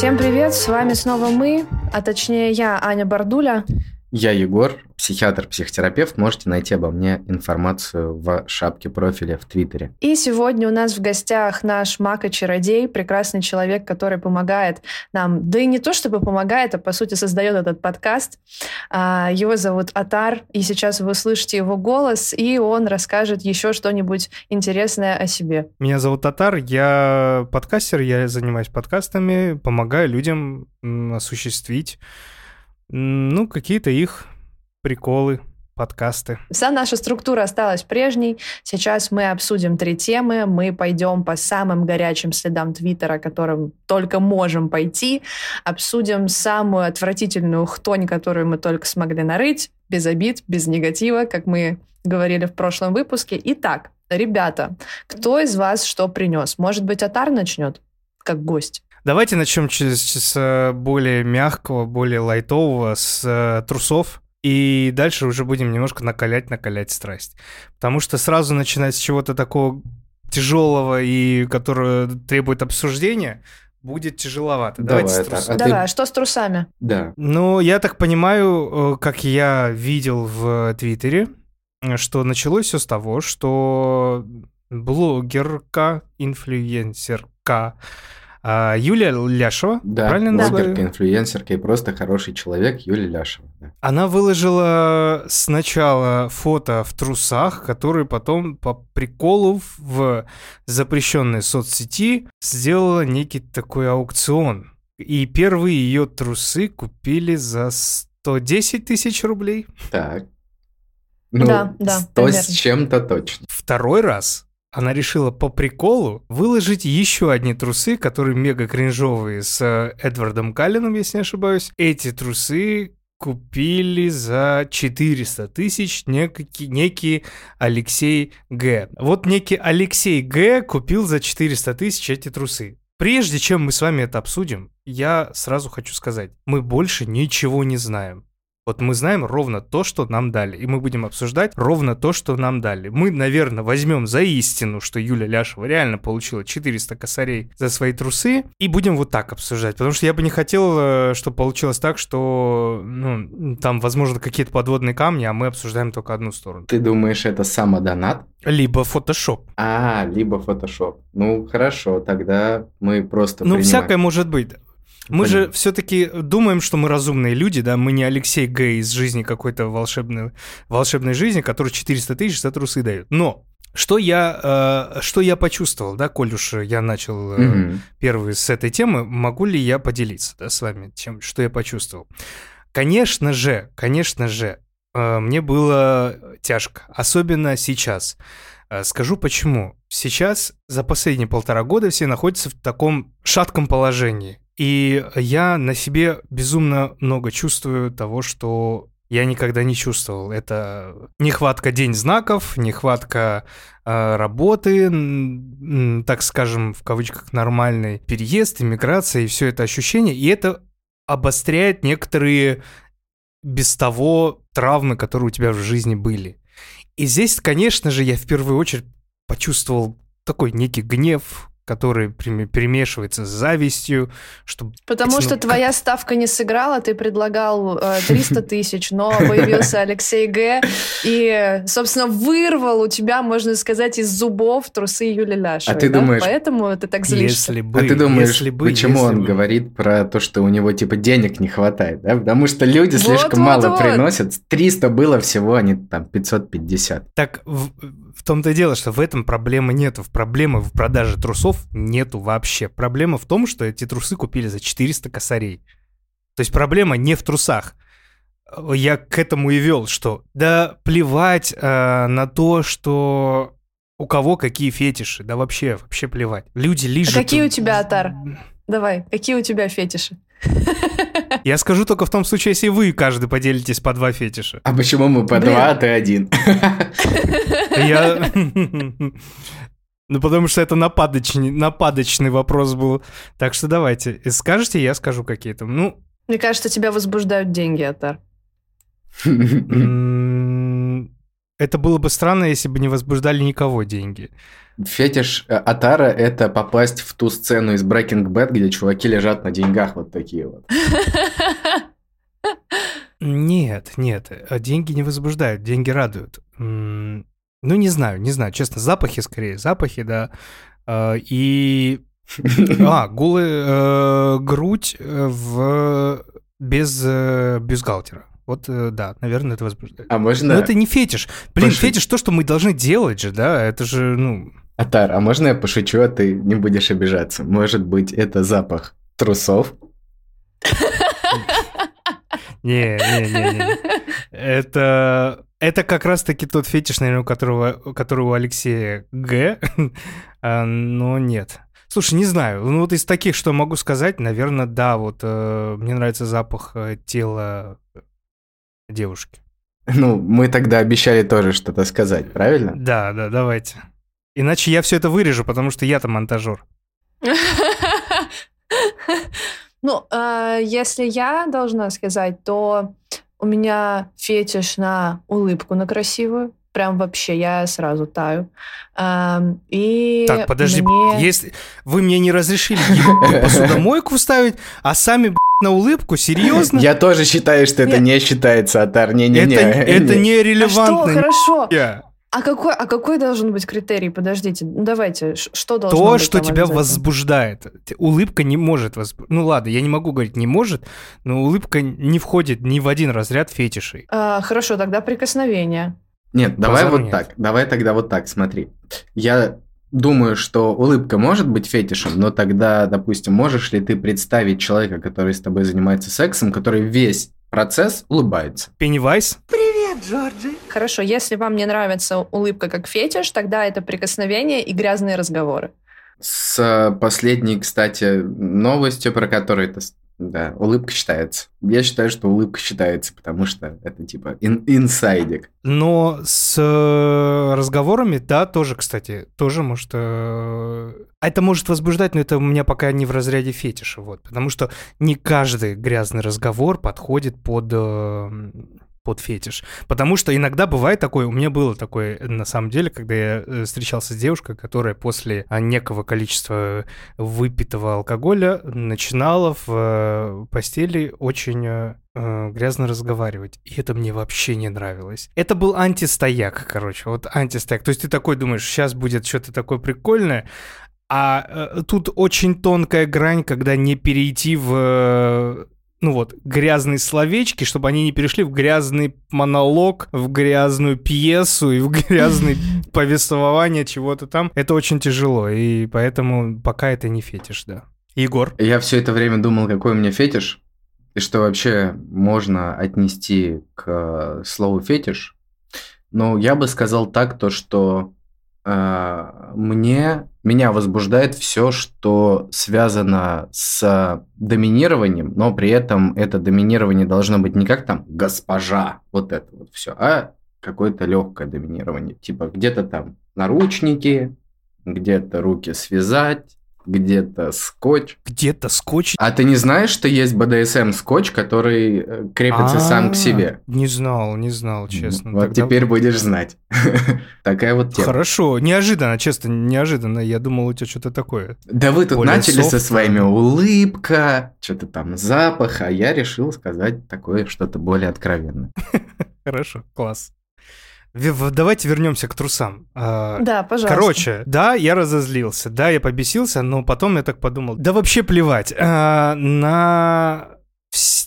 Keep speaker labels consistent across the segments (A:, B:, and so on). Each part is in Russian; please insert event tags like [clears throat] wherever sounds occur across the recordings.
A: Всем привет, с вами снова мы, а точнее я, Аня Бардуля.
B: Я Егор, психиатр-психотерапевт. Можете найти обо мне информацию в шапке профиля в Твиттере.
A: И сегодня у нас в гостях наш Мака-чародей, прекрасный человек, который помогает нам, да и не то чтобы помогает, а по сути создает этот подкаст. А, его зовут Атар, и сейчас вы услышите его голос, и он расскажет еще что-нибудь интересное о себе.
C: Меня зовут Атар, я подкастер, я занимаюсь подкастами, помогаю людям осуществить ну, какие-то их приколы, подкасты.
A: Вся наша структура осталась прежней. Сейчас мы обсудим три темы. Мы пойдем по самым горячим следам Твиттера, которым только можем пойти. Обсудим самую отвратительную хтонь, которую мы только смогли нарыть. Без обид, без негатива, как мы говорили в прошлом выпуске. Итак, ребята, кто из вас что принес? Может быть, Атар начнет, как гость?
C: Давайте начнем с, с более мягкого, более лайтового, с э, трусов. И дальше уже будем немножко накалять, накалять страсть. Потому что сразу начинать с чего-то такого тяжелого и которое требует обсуждения, будет тяжеловато.
B: Давай,
C: Давайте с трусами.
A: А Давай, ты... что с трусами?
B: Да.
C: Ну, я так понимаю, э, как я видел в Твиттере, что началось все с того, что блогерка, инфлюенсерка а, Юлия Ляшева,
B: да,
C: правильно
B: блогерка, инфлюенсерка и просто хороший человек Юлия Ляшева. Да.
C: Она выложила сначала фото в трусах, которые потом по приколу в запрещенной соцсети сделала некий такой аукцион. И первые ее трусы купили за 110 тысяч рублей.
B: Так. Ну,
A: да, да,
B: 100 с чем-то точно.
C: Второй раз она решила по приколу выложить еще одни трусы, которые мега кринжовые, с э, Эдвардом Каллином, если не ошибаюсь. Эти трусы купили за 400 тысяч некий, некий Алексей Г. Вот некий Алексей Г. купил за 400 тысяч эти трусы. Прежде чем мы с вами это обсудим, я сразу хочу сказать, мы больше ничего не знаем. Вот мы знаем ровно то, что нам дали, и мы будем обсуждать ровно то, что нам дали. Мы, наверное, возьмем за истину, что Юля Ляшева реально получила 400 косарей за свои трусы, и будем вот так обсуждать. Потому что я бы не хотел, э, чтобы получилось так, что ну, там, возможно, какие-то подводные камни, а мы обсуждаем только одну сторону.
B: Ты думаешь, это самодонат?
C: Либо фотошоп.
B: А, либо фотошоп. Ну, хорошо, тогда мы просто
C: Ну,
B: принимаем.
C: всякое может быть. Мы же все-таки думаем, что мы разумные люди, да, мы не Алексей Г. из жизни какой-то волшебной, волшебной жизни, который 400 тысяч за трусы дает. Но что я, э, что я почувствовал, да, коль уж я начал э,
B: Мгм.
C: первый с этой темы, могу ли я поделиться да, с вами тем, что я почувствовал? Конечно же, конечно же, э, мне было тяжко, особенно сейчас. Э, Скажу почему. Сейчас за последние полтора года все находятся в таком шатком положении. И я на себе безумно много чувствую того, что я никогда не чувствовал. Это нехватка день знаков, нехватка э, работы, так скажем, в кавычках нормальный переезд, иммиграция и все это ощущение. И это обостряет некоторые без того травмы, которые у тебя в жизни были. И здесь, конечно же, я в первую очередь почувствовал такой некий гнев, который перемешивается с завистью, что...
A: Потому
C: ну,
A: что
C: как-
A: твоя ставка не сыграла, ты предлагал э, 300 тысяч, но появился [laughs] Алексей Г. И, собственно, вырвал у тебя, можно сказать, из зубов трусы Юли Ляшевой.
B: А ты
A: да?
B: думаешь-
A: Поэтому ты так злишься.
C: Если бы,
B: а ты думаешь,
C: если бы,
B: почему
C: если
B: он
C: бы.
B: говорит про то, что у него типа денег не хватает, да? Потому что люди
A: Вот,
B: слишком
A: вот,
B: мало
A: вот.
B: приносят. 300 было всего, они там 550.
C: Так в, в том-то и дело, что в этом проблемы нету. В проблемы в продаже трусов нету вообще. Проблема в том, что эти трусы купили за 400 косарей. То есть проблема не в трусах. Я к этому и вел, что да плевать э, на то, что у кого какие фетиши, да вообще, вообще плевать. Люди
A: А
C: лишь...
A: какие у тебя, Атар? Давай, какие у тебя фетиши?
C: Я скажу только в том случае, если вы каждый поделитесь по два фетиша.
B: А почему мы по
A: Блин.
B: два, а ты один?
C: Я... Ну, потому что это нападочный, нападочный вопрос был. Так что давайте. Скажете, я скажу какие-то. Ну,
A: Мне кажется, тебя возбуждают деньги, Атар.
C: это было бы странно, если бы не возбуждали никого деньги.
B: Фетиш э, Атара – это попасть в ту сцену из Breaking Bad, где чуваки лежат на деньгах вот такие вот. [laughs]
C: Нет, нет, э, деньги не возбуждают, деньги радуют. Ну, не знаю, не знаю, честно, запахи скорее, запахи, да. А, и... [laughs] А, голая э, грудь в... без бюстгальтера. Вот, да, наверное, это возбуждает.
B: А можно...
C: Но это не фетиш. Блин, Пошли. фетиш то, что мы должны делать же, да, это же, ну...
B: Атар, а можно я пошучу, а ты не будешь обижаться? Может быть, это запах трусов? [laughs]
C: Не, не, не, не. Это, это как раз-таки тот фетиш, наверное, у которого, который у Алексея Г, [laughs] а, но нет. Слушай, не знаю. Ну вот из таких, что могу сказать, наверное, да, вот э, мне нравится запах э, тела девушки.
B: Ну, мы тогда обещали тоже что-то сказать, правильно?
C: Да, да, давайте. Иначе я все это вырежу, потому что я-то монтажер. [laughs]
A: Ну, э, если я должна сказать, то у меня фетиш на улыбку на красивую. Прям вообще, я сразу таю. Эм, и
C: так, подожди,
A: мне...
C: если вы мне не разрешили посудомойку вставить, а сами на улыбку, серьезно?
B: Я тоже считаю, что это не считается, Атар. Не-не-не.
C: Это нерелевантно.
A: А что, хорошо. А какой, а какой должен быть критерий? Подождите, ну давайте, что должно
C: То,
A: быть?
C: что тебя возбуждает. Улыбка не может возбуждать. Ну ладно, я не могу говорить не может, но улыбка не входит ни в один разряд фетишей.
A: А, хорошо, тогда прикосновение.
B: Нет, давай Базару вот нет. так. Давай тогда вот так, смотри. Я думаю, что улыбка может быть фетишем, но тогда, допустим, можешь ли ты представить человека, который с тобой занимается сексом, который весь процесс улыбается?
C: Пеннивайз?
A: Привет, Джорджи. Хорошо, если вам не нравится улыбка как фетиш, тогда это прикосновение и грязные разговоры.
B: С последней, кстати, новостью, про которую ты да, улыбка считается. Я считаю, что улыбка считается, потому что это типа ин инсайдик.
C: Но с э, разговорами, да, тоже, кстати, тоже может... Э, это может возбуждать, но это у меня пока не в разряде фетиша, вот. Потому что не каждый грязный разговор подходит под э, под фетиш. Потому что иногда бывает такое, у меня было такое на самом деле, когда я э, встречался с девушкой, которая после а, некого количества выпитого алкоголя начинала в э, постели очень э, грязно разговаривать. И это мне вообще не нравилось. Это был антистояк, короче, вот антистояк. То есть ты такой думаешь, сейчас будет что-то такое прикольное, а э, тут очень тонкая грань, когда не перейти в ну вот, грязные словечки, чтобы они не перешли в грязный монолог, в грязную пьесу и в грязное [laughs] повествование чего-то там. Это очень тяжело, и поэтому пока это не фетиш, да. Егор?
B: Я все это время думал, какой у меня фетиш, и что вообще можно отнести к слову фетиш. Но я бы сказал так, то что э, мне меня возбуждает все, что связано с доминированием, но при этом это доминирование должно быть не как там госпожа, вот это вот все, а какое-то легкое доминирование. Типа где-то там наручники, где-то руки связать, где-то скотч.
C: Где-то скотч?
B: А ты не знаешь, что есть BDSM скотч, который э, крепится А-а-а, сам к себе?
C: Не знал, не знал, честно.
B: Вот Тогда... теперь будешь знать. [laughs] Такая вот тема.
C: Хорошо, неожиданно, честно, неожиданно. Я думал, у тебя что-то такое.
B: Да вы тут начали со своими улыбка, что-то там запах, а я решил сказать такое что-то более откровенное. [laughs]
C: Хорошо, класс. Давайте вернемся к трусам.
A: А, да, пожалуйста.
C: Короче, да, я разозлился, да, я побесился, но потом я так подумал, да вообще плевать. А, на,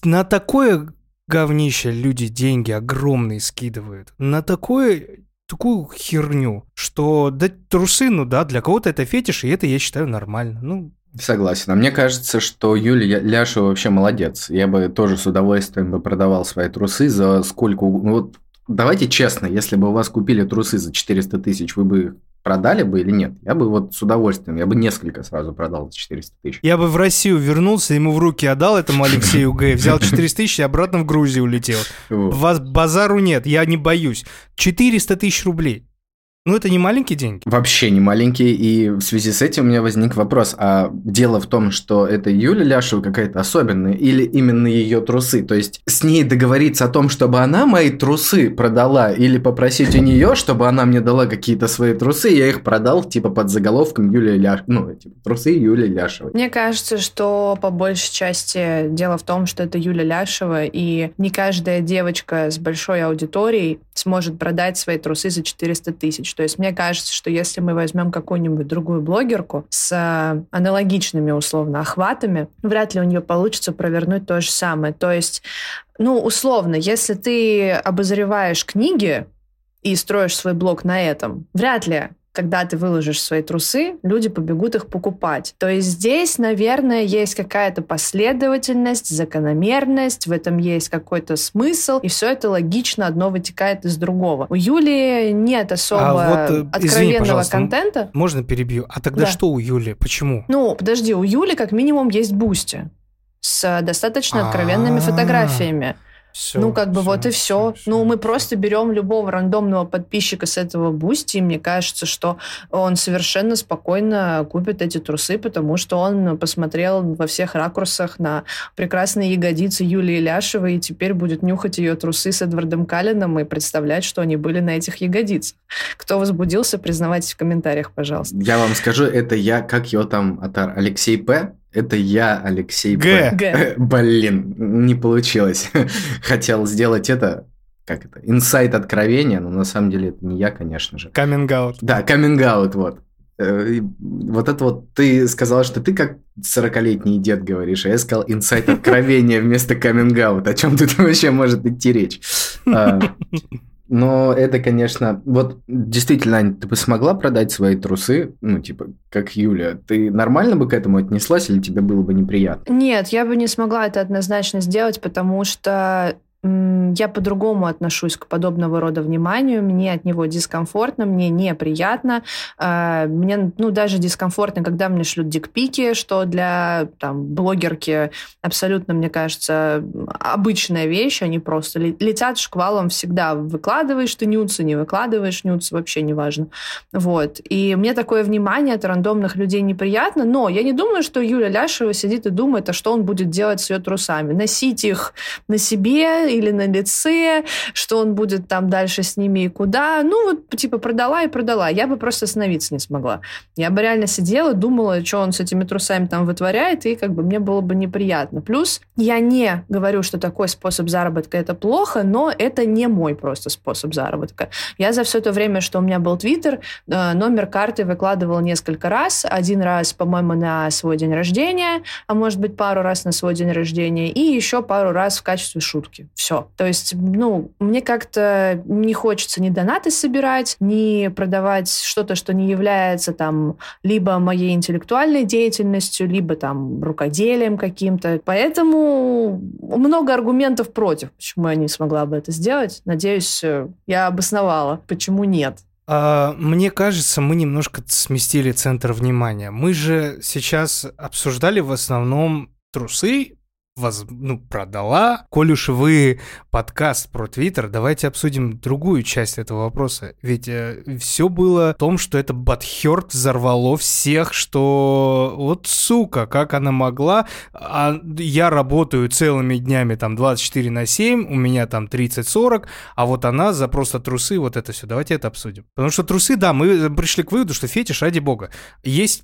C: на такое говнище люди деньги огромные скидывают. На такое такую херню, что да, трусы, ну да, для кого-то это фетиш, и это я считаю нормально. Ну,
B: Согласен. А мне кажется, что Юлия Ляшева вообще молодец. Я бы тоже с удовольствием бы продавал свои трусы за сколько... Ну, вот давайте честно, если бы у вас купили трусы за 400 тысяч, вы бы их продали бы или нет? Я бы вот с удовольствием, я бы несколько сразу продал за 400 тысяч.
C: Я бы в Россию вернулся, ему в руки отдал этому Алексею Г, взял 400 тысяч и обратно в Грузию улетел. Вас базару нет, я не боюсь. 400 тысяч рублей. Ну, это не маленькие деньги.
B: Вообще не маленькие, и в связи с этим у меня возник вопрос, а дело в том, что это Юля Ляшева какая-то особенная, или именно ее трусы? То есть с ней договориться о том, чтобы она мои трусы продала, или попросить у нее, чтобы она мне дала какие-то свои трусы, я их продал, типа, под заголовком Юлия Ляшева, ну, типа, трусы Юлии Ляшевой.
A: Мне кажется, что по большей части дело в том, что это Юля Ляшева, и не каждая девочка с большой аудиторией сможет продать свои трусы за 400 тысяч. То есть мне кажется, что если мы возьмем какую-нибудь другую блогерку с э, аналогичными условно охватами, вряд ли у нее получится провернуть то же самое. То есть, ну, условно, если ты обозреваешь книги и строишь свой блог на этом, вряд ли когда ты выложишь свои трусы, люди побегут их покупать. То есть здесь, наверное, есть какая-то последовательность, закономерность, в этом есть какой-то смысл, и все это логично, одно вытекает из другого. У Юли нет особо а вот, э, откровенного извини, контента.
C: Можно перебью? А тогда да. что у Юли? Почему?
A: Ну, подожди, у Юли как минимум есть Boosty с достаточно откровенными А-а-а. фотографиями. Все, ну, как бы все, вот и все. все. Ну, мы просто берем любого рандомного подписчика с этого Boosty, и мне кажется, что он совершенно спокойно купит эти трусы, потому что он посмотрел во всех ракурсах на прекрасные ягодицы Юлии Ляшевой, и теперь будет нюхать ее трусы с Эдвардом Калленом и представлять, что они были на этих ягодицах. Кто возбудился, признавайтесь в комментариях, пожалуйста.
B: Я вам скажу, это я, как его там, Атар, Алексей П., это я, Алексей
C: Г.
B: Г. [laughs] Блин, не получилось. [laughs] Хотел сделать это, как это, инсайт откровения, но на самом деле это не я, конечно же.
C: Каминг-аут.
B: Да, каминг-аут, вот. Э, вот это вот ты сказал, что ты как 40-летний дед говоришь, а я сказал инсайт откровения вместо каминг-аут. О чем тут [laughs] вообще может идти речь? Но это, конечно, вот действительно, Ань, ты бы смогла продать свои трусы, ну, типа, как Юля, ты нормально бы к этому отнеслась или тебе было бы неприятно?
A: Нет, я бы не смогла это однозначно сделать, потому что я по-другому отношусь к подобного рода вниманию, мне от него дискомфортно, мне неприятно, а, мне, ну, даже дискомфортно, когда мне шлют дикпики, что для там, блогерки абсолютно, мне кажется, обычная вещь, они просто летят шквалом всегда, выкладываешь ты нюцы, не выкладываешь нюцы, вообще неважно. Вот. И мне такое внимание от рандомных людей неприятно, но я не думаю, что Юля Ляшева сидит и думает, а что он будет делать с ее трусами. Носить их на себе или на лице, что он будет там дальше с ними и куда. Ну, вот, типа, продала и продала. Я бы просто остановиться не смогла. Я бы реально сидела, думала, что он с этими трусами там вытворяет, и как бы мне было бы неприятно. Плюс я не говорю, что такой способ заработка это плохо, но это не мой просто способ заработка. Я за все то время, что у меня был Твиттер, э, номер карты выкладывала несколько раз. Один раз, по-моему, на свой день рождения, а может быть, пару раз на свой день рождения, и еще пару раз в качестве шутки все. То есть, ну, мне как-то не хочется ни донаты собирать, ни продавать что-то, что не является там либо моей интеллектуальной деятельностью, либо там рукоделием каким-то. Поэтому много аргументов против, почему я не смогла бы это сделать. Надеюсь, я обосновала, почему нет.
C: А, мне кажется, мы немножко сместили центр внимания. Мы же сейчас обсуждали в основном трусы воз, ну, продала. Коль уж вы подкаст про Твиттер, давайте обсудим другую часть этого вопроса. Ведь э, все было в том, что это Батхерт взорвало всех, что вот сука, как она могла. А я работаю целыми днями там 24 на 7, у меня там 30-40, а вот она за просто трусы, вот это все. Давайте это обсудим. Потому что трусы, да, мы пришли к выводу, что фетиш, ради бога. Есть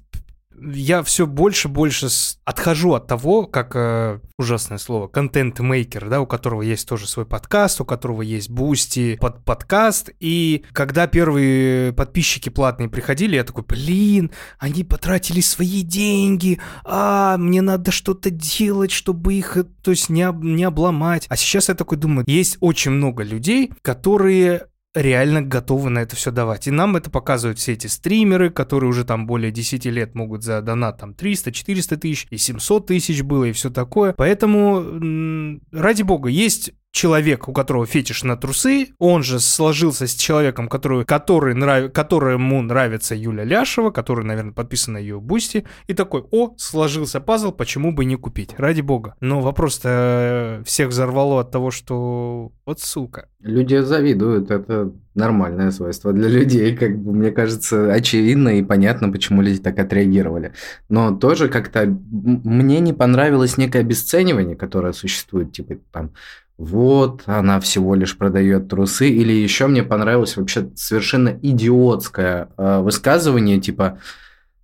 C: я все больше и больше отхожу от того, как э, ужасное слово, контент-мейкер, да, у которого есть тоже свой подкаст, у которого есть Boosty под подкаст. И когда первые подписчики платные приходили, я такой, блин, они потратили свои деньги, а мне надо что-то делать, чтобы их, то есть не, не обломать. А сейчас я такой думаю, есть очень много людей, которые реально готовы на это все давать. И нам это показывают все эти стримеры, которые уже там более 10 лет могут за донат там 300, 400 тысяч, и 700 тысяч было, и все такое. Поэтому, ради бога, есть человек, у которого фетиш на трусы, он же сложился с человеком, который, который нрав... которому нравится Юля Ляшева, который, наверное, подписан на ее Boosty, и такой, о, сложился пазл, почему бы не купить? Ради бога. Но вопрос-то всех взорвало от того, что вот сука.
B: Люди завидуют, это нормальное свойство для людей, как бы, мне кажется, очевидно и понятно, почему люди так отреагировали. Но тоже как-то мне не понравилось некое обесценивание, которое существует, типа там вот, она всего лишь продает трусы. Или еще мне понравилось вообще совершенно идиотское э, высказывание, типа,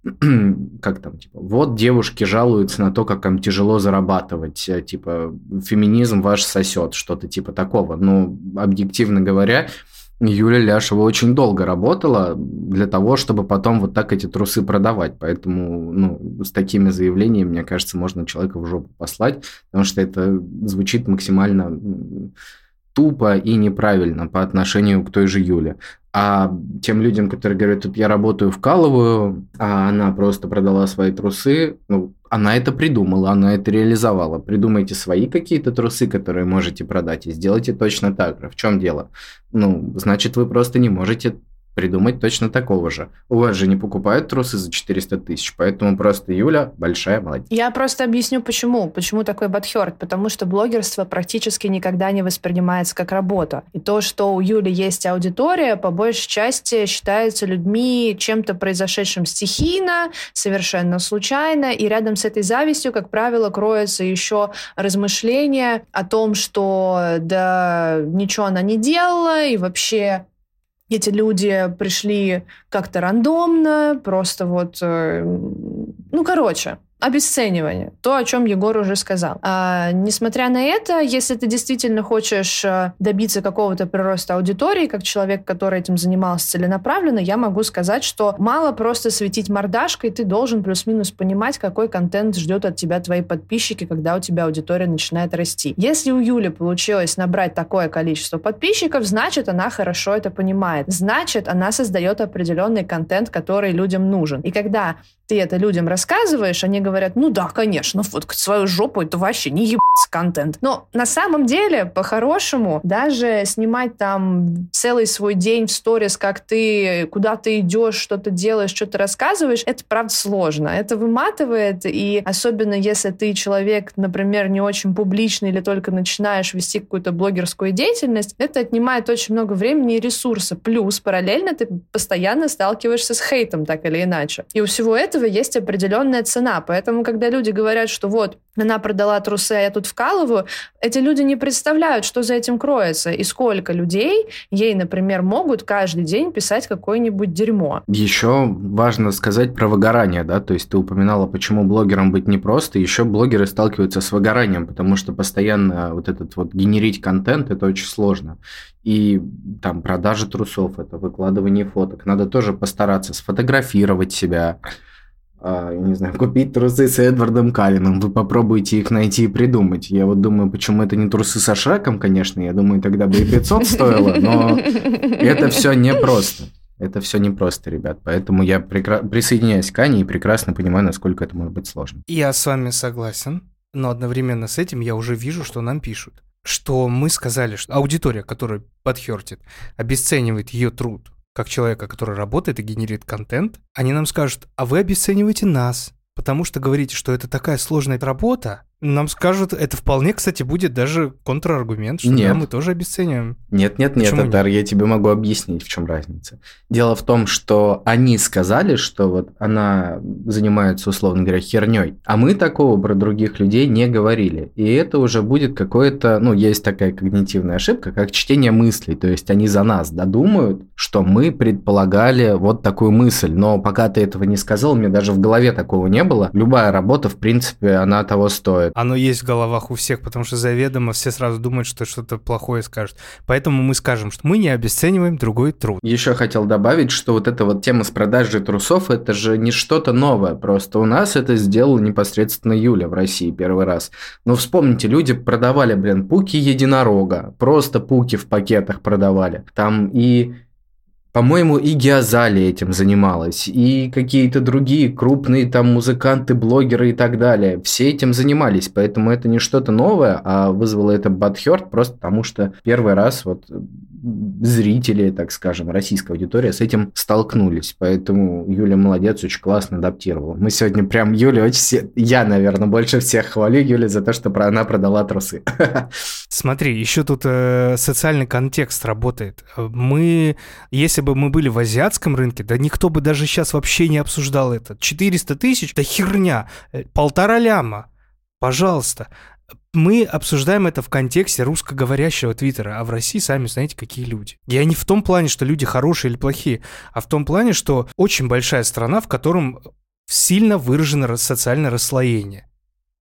B: [clears throat] как там, типа, вот девушки жалуются на то, как им тяжело зарабатывать, э, типа, феминизм ваш сосет, что-то типа такого. Ну, объективно говоря, Юля Ляшева очень долго работала для того, чтобы потом вот так эти трусы продавать. Поэтому ну, с такими заявлениями, мне кажется, можно человека в жопу послать, потому что это звучит максимально тупо и неправильно по отношению к той же Юле. А тем людям, которые говорят, тут я работаю, вкалываю, а она просто продала свои трусы, ну, она это придумала, она это реализовала. Придумайте свои какие-то трусы, которые можете продать, и сделайте точно так же. В чем дело? Ну, значит, вы просто не можете придумать точно такого же. У вас же не покупают трусы за 400 тысяч, поэтому просто Юля большая молодец.
A: Я просто объясню, почему. Почему такой бадхерт? Потому что блогерство практически никогда не воспринимается как работа. И то, что у Юли есть аудитория, по большей части считается людьми чем-то произошедшим стихийно, совершенно случайно, и рядом с этой завистью, как правило, кроется еще размышление о том, что да ничего она не делала, и вообще эти люди пришли как-то рандомно, просто вот, э, ну, короче, обесценивание. То, о чем Егор уже сказал. А, несмотря на это, если ты действительно хочешь э, добиться какого-то прироста аудитории, как человек, который этим занимался целенаправленно, я могу сказать, что мало просто светить мордашкой, ты должен плюс-минус понимать, какой контент ждет от тебя твои подписчики, когда у тебя аудитория начинает расти. Если у Юли получилось набрать такое количество подписчиков, значит, она хорошо это понимает. Значит, она создает определенный контент, который людям нужен. И когда ты это людям рассказываешь, они говорят, ну да, конечно, вот свою жопу это вообще не ебать контент. Но на самом деле, по-хорошему, даже снимать там целый свой день в сторис, как ты куда ты идешь, что ты делаешь, что ты рассказываешь, это правда сложно. Это выматывает, и особенно если ты человек, например, не очень публичный или только начинаешь вести какую-то блогерскую деятельность, это отнимает очень много времени и ресурса. Плюс параллельно ты постоянно сталкиваешься с хейтом, так или иначе. И у всего этого есть определенная цена. Поэтому, когда люди говорят, что вот, она продала трусы, а я тут вкалываю, эти люди не представляют, что за этим кроется, и сколько людей ей, например, могут каждый день писать какое-нибудь дерьмо.
B: Еще важно сказать про выгорание, да, то есть ты упоминала, почему блогерам быть непросто, еще блогеры сталкиваются с выгоранием, потому что постоянно вот этот вот генерить контент, это очень сложно. И там продажа трусов, это выкладывание фоток, надо тоже постараться сфотографировать себя, я не знаю, купить трусы с Эдвардом Калином. Вы попробуйте их найти и придумать. Я вот думаю, почему это не трусы со Шреком, конечно. Я думаю, тогда бы и 500 стоило, но [laughs] это все непросто. Это все непросто, ребят. Поэтому я прекра... присоединяюсь к Ане и прекрасно понимаю, насколько это может быть сложно.
C: Я с вами согласен, но одновременно с этим я уже вижу, что нам пишут. Что мы сказали, что аудитория, которая подхертит, обесценивает ее труд, как человека, который работает и генерит контент, они нам скажут, а вы обесцениваете нас, потому что говорите, что это такая сложная работа, нам скажут, это вполне, кстати, будет даже контраргумент, что нет. да, мы тоже обесцениваем.
B: Нет, нет, нет, Татар, я тебе могу объяснить, в чем разница. Дело в том, что они сказали, что вот она занимается, условно говоря, херней, а мы такого про других людей не говорили. И это уже будет какое-то, ну, есть такая когнитивная ошибка, как чтение мыслей. То есть они за нас додумают, что мы предполагали вот такую мысль. Но пока ты этого не сказал, меня даже в голове такого не было. Любая работа, в принципе, она того стоит
C: оно есть в головах у всех, потому что заведомо все сразу думают, что что-то плохое скажут. Поэтому мы скажем, что мы не обесцениваем другой труд.
B: Еще хотел добавить, что вот эта вот тема с продажей трусов, это же не что-то новое. Просто у нас это сделал непосредственно Юля в России первый раз. Но вспомните, люди продавали, блин, пуки единорога. Просто пуки в пакетах продавали. Там и По-моему, и Геозали этим занималась, и какие-то другие крупные там музыканты, блогеры и так далее. Все этим занимались, поэтому это не что-то новое, а вызвало это Бадхерт просто потому, что первый раз вот зрители, так скажем, российская аудитория с этим столкнулись. Поэтому Юля молодец, очень классно адаптировала. Мы сегодня прям Юля очень... Я, наверное, больше всех хвалю Юлю за то, что она продала трусы. [laughs]
C: Смотри, еще тут э, социальный контекст работает. Мы, если бы мы были в азиатском рынке, да никто бы даже сейчас вообще не обсуждал это. 400 тысяч, да херня, э, полтора ляма. Пожалуйста мы обсуждаем это в контексте русскоговорящего Твиттера, а в России сами знаете, какие люди. Я не в том плане, что люди хорошие или плохие, а в том плане, что очень большая страна, в котором сильно выражено социальное расслоение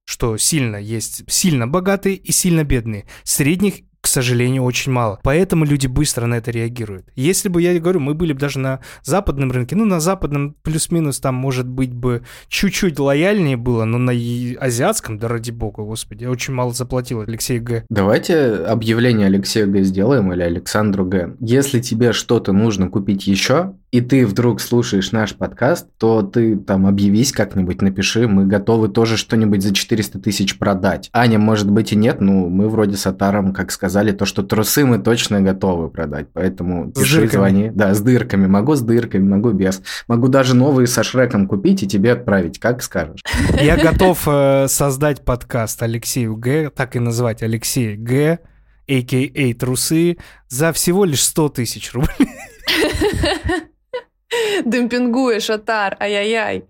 C: что сильно есть сильно богатые и сильно бедные. Средних сожалению, очень мало. Поэтому люди быстро на это реагируют. Если бы, я говорю, мы были бы даже на западном рынке, ну, на западном плюс-минус там, может быть, бы чуть-чуть лояльнее было, но на азиатском, да ради бога, господи, я очень мало заплатил Алексей Г.
B: Давайте объявление Алексею Г сделаем или Александру Г. Если тебе что-то нужно купить еще, и ты вдруг слушаешь наш подкаст, то ты там объявись как-нибудь, напиши, мы готовы тоже что-нибудь за 400 тысяч продать. Аня, может быть, и нет, ну, мы вроде с Атаром, как сказали, то, что трусы мы точно готовы продать, поэтому пиши, звони. Да, с дырками, могу с дырками, могу без. Могу даже новые со Шреком купить и тебе отправить, как скажешь.
C: Я готов э, создать подкаст Алексею Г, так и назвать Алексей Г, а.к.а. трусы, за всего лишь 100 тысяч рублей. [laughs] [laughs]
A: Демпингуешь, Атар, ай-яй-яй.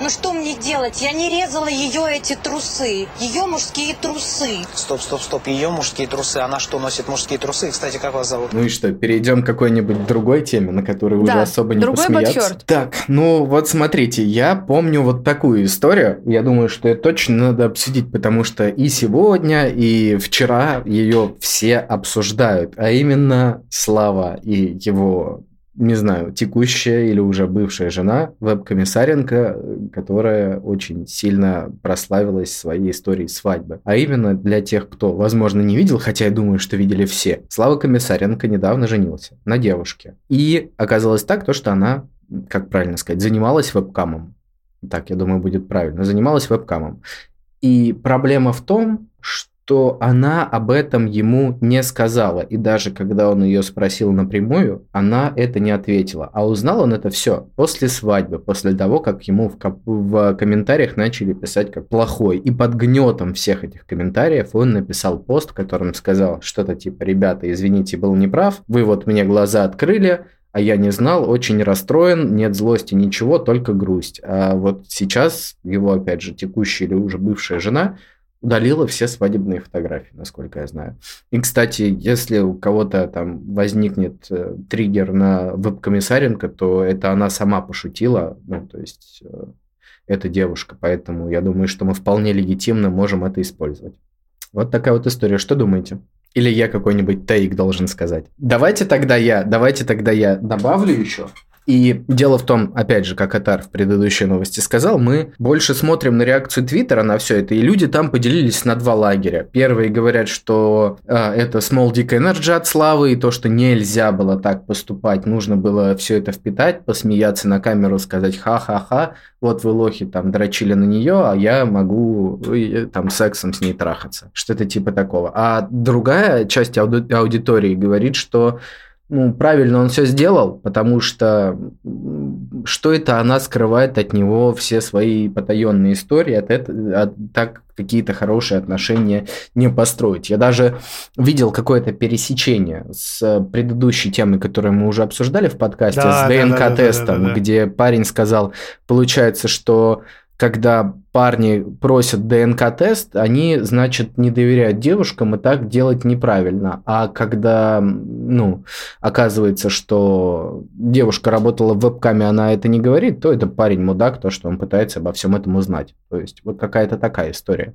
D: Ну что мне делать? Я не резала ее эти трусы. Ее мужские трусы.
E: Стоп, стоп, стоп. Ее мужские трусы. Она что, носит мужские трусы? Кстати, как вас зовут?
B: Ну и что, перейдем к какой-нибудь другой теме, на которую да, уже особо не другой посмеяться. Бадхёрд. Так, ну вот смотрите, я помню вот такую историю. Я думаю, что это точно надо обсудить, потому что и сегодня, и вчера ее все обсуждают. А именно Слава и его не знаю, текущая или уже бывшая жена веб-комиссаренко, которая очень сильно прославилась своей историей свадьбы. А именно для тех, кто, возможно, не видел, хотя я думаю, что видели все. Слава Комиссаренко недавно женился на девушке. И оказалось так, то, что она, как правильно сказать, занималась вебкамом. Так, я думаю, будет правильно. Занималась вебкамом. И проблема в том, что что она об этом ему не сказала. И даже когда он ее спросил напрямую, она это не ответила. А узнал он это все после свадьбы, после того, как ему в, коп- в комментариях начали писать как плохой. И под гнетом всех этих комментариев он написал пост, в котором сказал что-то типа «Ребята, извините, был неправ, вы вот мне глаза открыли, а я не знал, очень расстроен, нет злости, ничего, только грусть. А вот сейчас его, опять же, текущая или уже бывшая жена – удалила все свадебные фотографии, насколько я знаю. И, кстати, если у кого-то там возникнет э, триггер на веб-комиссаренко, то это она сама пошутила, ну, то есть э, эта девушка, поэтому я думаю, что мы вполне легитимно можем это использовать. Вот такая вот история. Что думаете? Или я какой-нибудь тейк должен сказать? Давайте тогда я, давайте тогда я добавлю еще. И дело в том, опять же, как Атар в предыдущей новости сказал, мы больше смотрим на реакцию Твиттера на все это, и люди там поделились на два лагеря. Первые говорят, что э, это small dick energy от славы, и то, что нельзя было так поступать, нужно было все это впитать, посмеяться на камеру, сказать ха-ха-ха, вот вы лохи там дрочили на нее, а я могу э, там сексом с ней трахаться. Что-то типа такого. А другая часть ауди- аудитории говорит, что ну, правильно он все сделал, потому что что это она скрывает от него все свои потаенные истории, от этого, от, так какие-то хорошие отношения не построить. Я даже видел какое-то пересечение с предыдущей темой, которую мы уже обсуждали в подкасте, да, с ДНК-тестом, да, да, да, да, да. где парень сказал, получается, что когда парни просят ДНК-тест, они, значит, не доверяют девушкам и так делать неправильно. А когда, ну, оказывается, что девушка работала в вебкаме, она это не говорит, то это парень мудак, то, что он пытается обо всем этом узнать. То есть вот какая-то такая история.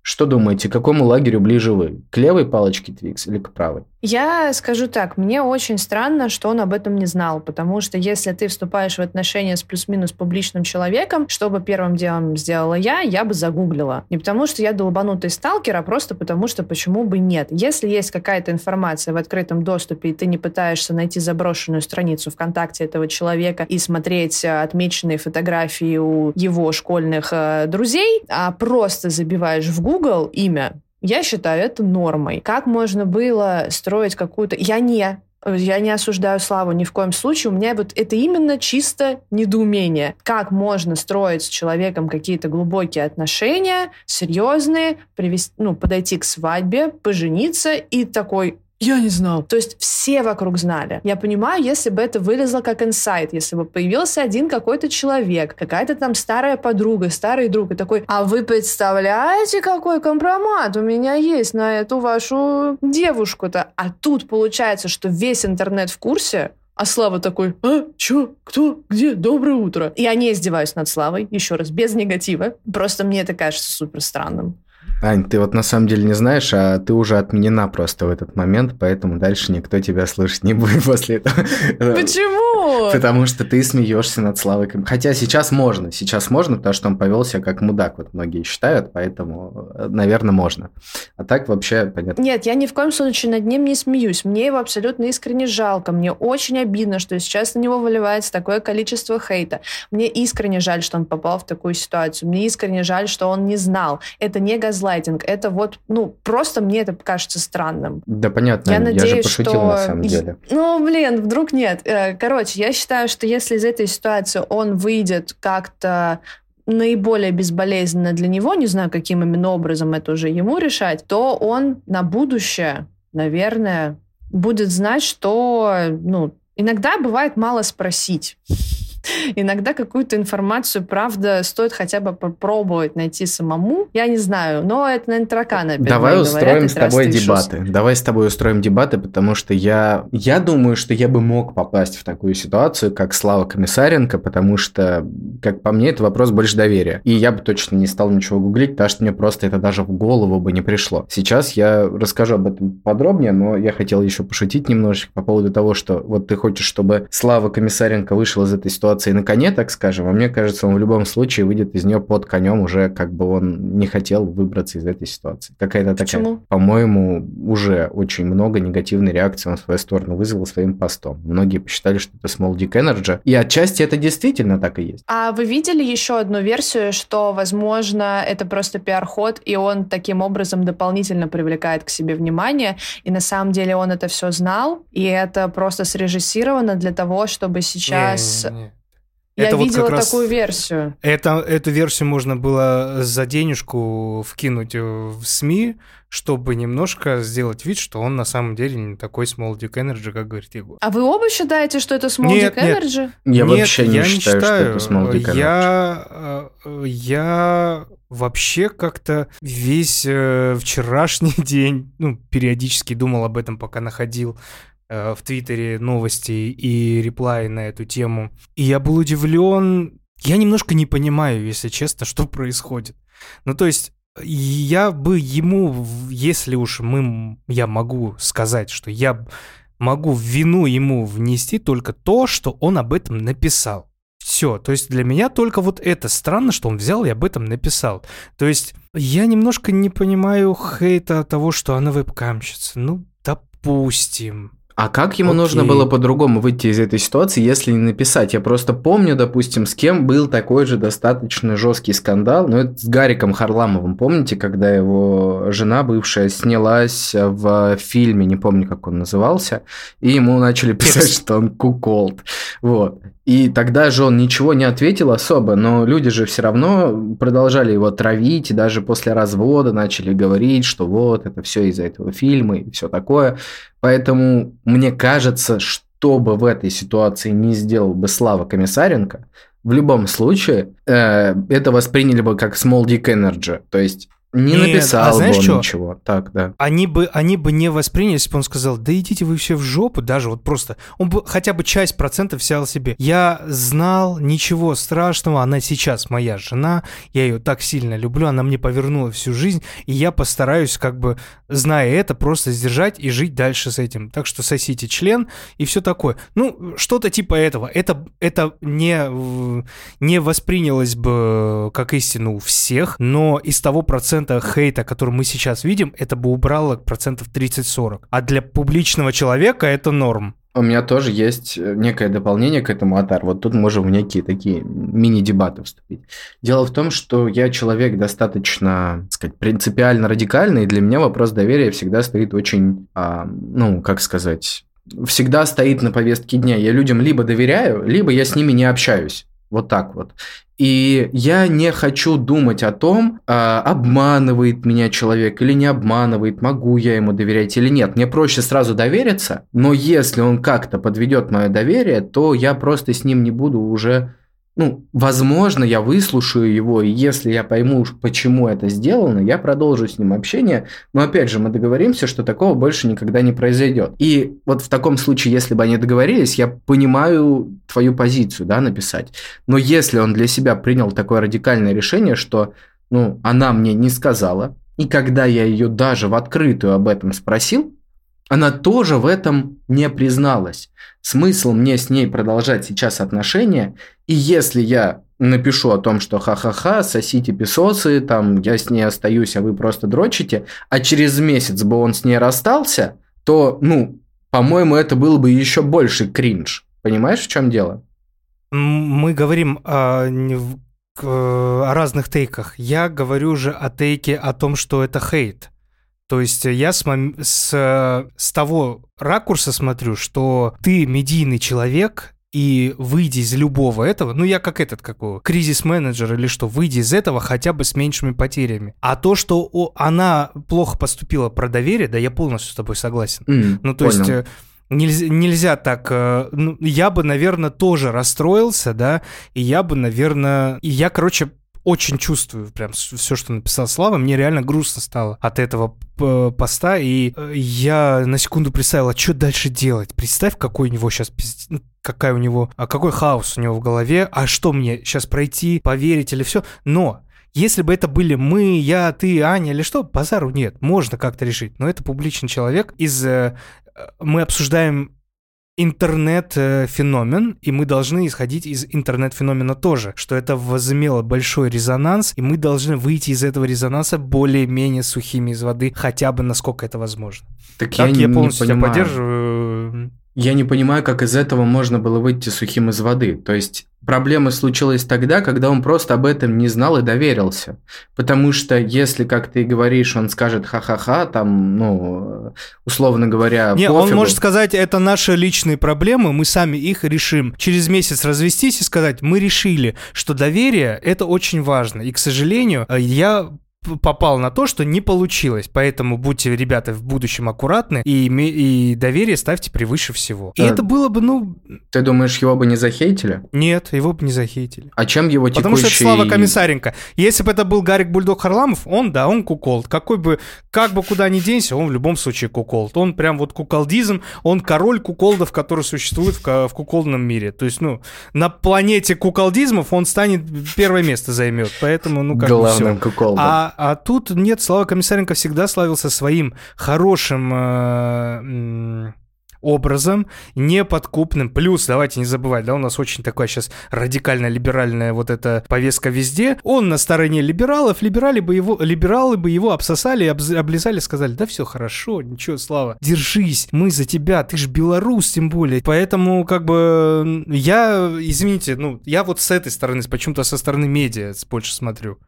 B: Что думаете, к какому лагерю ближе вы? К левой палочке Твикс или к правой?
A: Я скажу так, мне очень странно, что он об этом не знал, потому что если ты вступаешь в отношения с плюс-минус публичным человеком, что бы первым делом сделала я, я бы загуглила. Не потому что я долбанутый сталкер, а просто потому что почему бы нет. Если есть какая-то информация в открытом доступе, и ты не пытаешься найти заброшенную страницу ВКонтакте этого человека и смотреть э, отмеченные фотографии у его школьных э, друзей, а просто забиваешь в Google имя я считаю это нормой. Как можно было строить какую-то... Я не я не осуждаю Славу ни в коем случае. У меня вот это именно чисто недоумение. Как можно строить с человеком какие-то глубокие отношения, серьезные, привести, ну, подойти к свадьбе, пожениться и такой, я не знал. То есть все вокруг знали. Я понимаю, если бы это вылезло как инсайт, если бы появился один какой-то человек, какая-то там старая подруга, старый друг, и такой, а вы представляете, какой компромат у меня есть на эту вашу девушку-то? А тут получается, что весь интернет в курсе, а Слава такой, а, чё, кто, где, доброе утро. Я не издеваюсь над Славой, еще раз, без негатива. Просто мне это кажется супер странным.
B: Ань, ты вот на самом деле не знаешь, а ты уже отменена просто в этот момент, поэтому дальше никто тебя слышать не будет [laughs] после этого.
A: Почему?
B: Потому что ты смеешься над Славой. Хотя сейчас можно, сейчас можно, потому что он повел себя как мудак, вот многие считают, поэтому, наверное, можно. А так вообще понятно.
A: Нет, я ни в коем случае над ним не смеюсь. Мне его абсолютно искренне жалко. Мне очень обидно, что сейчас на него выливается такое количество хейта. Мне искренне жаль, что он попал в такую ситуацию. Мне искренне жаль, что он не знал. Это не газлайт газлайтинг. Это вот, ну, просто мне это кажется странным.
B: Да, понятно. Я, надеюсь, я же пошутил что... на самом деле.
A: Ну, блин, вдруг нет. Э, короче, я считаю, что если из этой ситуации он выйдет как-то наиболее безболезненно для него, не знаю, каким именно образом это уже ему решать, то он на будущее, наверное, будет знать, что, ну, иногда бывает мало спросить. Иногда какую-то информацию, правда, стоит хотя бы попробовать найти самому. Я не знаю, но это, наверное, тараканы
B: Давай устроим говорят, с тобой дебаты. Давай с тобой устроим дебаты, потому что я, я думаю, что я бы мог попасть в такую ситуацию, как Слава Комиссаренко, потому что, как по мне, это вопрос больше доверия. И я бы точно не стал ничего гуглить, потому что мне просто это даже в голову бы не пришло. Сейчас я расскажу об этом подробнее, но я хотел еще пошутить немножечко по поводу того, что вот ты хочешь, чтобы Слава Комиссаренко вышел из этой ситуации ситуации на коне, так скажем, а мне кажется, он в любом случае выйдет из нее под конем уже, как бы он не хотел выбраться из этой ситуации. Какая-то такая, по-моему, уже очень много негативной реакции на свою сторону вызвал своим постом. Многие посчитали, что это Small Dick Energy, и отчасти это действительно так и есть.
A: А вы видели еще одну версию, что, возможно, это просто пиар-ход, и он таким образом дополнительно привлекает к себе внимание, и на самом деле он это все знал, и это просто срежиссировано для того, чтобы сейчас... Не, не, не. Я это видела вот такую версию.
C: Это, эту версию можно было за денежку вкинуть в СМИ, чтобы немножко сделать вид, что он на самом деле не такой Small Dick Energy, как говорит Егор.
A: А вы оба считаете, что это Small нет, Dick Energy?
B: Нет, я нет, вообще не я считаю, не считаю, что это Small Dick Energy.
C: Я, э, я вообще как-то весь э, вчерашний [laughs] день, ну, периодически думал об этом, пока находил Э, в Твиттере новости и реплай на эту тему. И я был удивлен. Я немножко не понимаю, если честно, [laughs] что происходит. Ну, то есть, я бы ему, если уж мы, я могу сказать, что я могу в вину ему внести только то, что он об этом написал. Все, то есть для меня только вот это странно, что он взял и об этом написал. То есть я немножко не понимаю хейта того, что она вебкамщица. Ну, допустим.
B: А как ему Окей. нужно было по-другому выйти из этой ситуации, если не написать? Я просто помню, допустим, с кем был такой же достаточно жесткий скандал, ну это с Гариком Харламовым. Помните, когда его жена бывшая снялась в фильме, не помню, как он назывался, и ему начали писать, что он куколд. Вот. И тогда же он ничего не ответил особо, но люди же все равно продолжали его травить, и даже после развода начали говорить, что вот, это все из-за этого фильма и все такое. Поэтому мне кажется, что бы в этой ситуации не сделал бы Слава Комиссаренко, в любом случае э, это восприняли бы как small dick energy. То есть Не
C: Нет,
B: написал
C: а знаешь
B: бы он
C: чё?
B: ничего. Так, да.
C: Они бы, они бы не восприняли, если бы он сказал, да идите вы все в жопу, даже вот просто. Он бы хотя бы часть процентов взял себе. Я знал, ничего страшного, она сейчас моя жена, я ее так сильно люблю, она мне повернула всю жизнь, и я постараюсь, как бы, зная это, просто сдержать и жить дальше с этим. Так что сосите член и все такое. Ну, что-то типа этого. Это, это не, э, не воспринялось бы как истину у всех, но из того процента хейта, который мы сейчас видим, это бы убрало процентов 30-40. А для публичного человека это норм.
B: У меня тоже есть э, некое дополнение к этому, Атар. Вот тут можем в некие такие мини-дебаты вступить. Дело в том, что я человек достаточно, так сказать, принципиально радикальный, и для меня вопрос доверия всегда стоит очень, а, ну, как сказать, всегда стоит на повестке дня. Я людям либо доверяю, либо я с ними не общаюсь. Вот так вот. И я не хочу думать о том, а, обманывает меня человек или не обманывает, могу я ему доверять или нет. Мне проще сразу довериться, но если он как-то подведет мое доверие, то я просто с ним не буду уже ну, возможно, я выслушаю его, и если я пойму, почему это сделано, я продолжу с ним общение, но опять же, мы договоримся, что такого больше никогда не произойдет. И вот в таком случае, если бы они договорились, я понимаю твою позицию, да, написать. Но если он для себя принял такое радикальное решение, что, ну, она мне не сказала, и когда я ее даже в открытую об этом спросил, она тоже в этом не призналась. Смысл мне с ней продолжать сейчас отношения, и если я напишу о том, что ха-ха-ха, сосите песосы, там, я с ней остаюсь, а вы просто дрочите, а через месяц бы он с ней расстался, то, ну, по-моему, это было бы еще больше кринж. Понимаешь, в чем дело?
C: Мы говорим о, о разных тейках. Я говорю же о тейке о том, что это хейт. То есть я с, мом- с, э, с того ракурса смотрю, что ты медийный человек, и выйди из любого этого, ну я как этот, как кризис-менеджер или что, выйди из этого хотя бы с меньшими потерями. А то, что о- она плохо поступила про доверие, да я полностью с тобой согласен.
B: М,
C: Ну, то
B: понял.
C: есть э, нельзя, нельзя так... э, ну, я бы, наверное, тоже расстроился, да, и я бы, наверное... И я, короче, очень чувствую прям все, что написал Слава. Мне реально грустно стало от этого поста, и э, я на секунду представил, а что дальше делать? Представь, какой у него сейчас какая у него, а какой хаос у него в голове, а что мне сейчас пройти, поверить или все. Но если бы это были мы, я, ты, Аня или что, базару нет, можно как-то решить. Но это публичный человек. Из э, мы обсуждаем интернет-феномен, и мы должны исходить из интернет-феномена тоже, что это возымело большой резонанс, и мы должны выйти из этого резонанса более-менее сухими из воды, хотя бы насколько это возможно.
B: Так
C: Так,
B: не-
C: я
B: не
C: полностью тебя
B: понимаю.
C: поддерживаю.
B: Я не понимаю, как из этого можно было выйти сухим из воды. То есть проблема случилась тогда, когда он просто об этом не знал и доверился. Потому что если, как ты говоришь, он скажет ха-ха-ха, там, ну, условно говоря,
C: Не, он может сказать, это наши личные проблемы, мы сами их решим. Через месяц развестись и сказать, мы решили, что доверие это очень важно. И, к сожалению, э, я попал на то, что не получилось. Поэтому будьте, ребята, в будущем аккуратны и, и доверие ставьте превыше всего. И
B: Да.
C: это было бы, ну,
B: Ты думаешь, его бы не захейтили?
C: нет, его бы не захейтили.
B: А чем его текущий...
C: Потому что это Слава Комиссаренко. Если бы это был Гарик Бульдог Харламов, он, да, он куколд. Какой бы, как бы куда ни денься, он в любом случае куколд. Он прям вот куколдизм, он король куколдов, который существует в, в куколдном мире. То есть, ну, на планете куколдизмов он станет, первое место займет. Поэтому, ну, как бы
B: Главным
C: все.
B: куколдом.
C: А, а тут нет, Слава Комиссаренко всегда славился своим хорошим э, образом, неподкупным. Плюс, давайте не забывать, да, у нас очень такая сейчас радикально-либеральная вот эта повестка везде. Он на стороне либералов, либерали бы его, либералы бы его обсосали, обз- облизали, сказали, да все хорошо, ничего, Слава, держись, мы за тебя, ты же белорус тем более. Поэтому, как бы, я, извините, ну, я вот с этой стороны, почему-то со стороны медиа больше смотрю.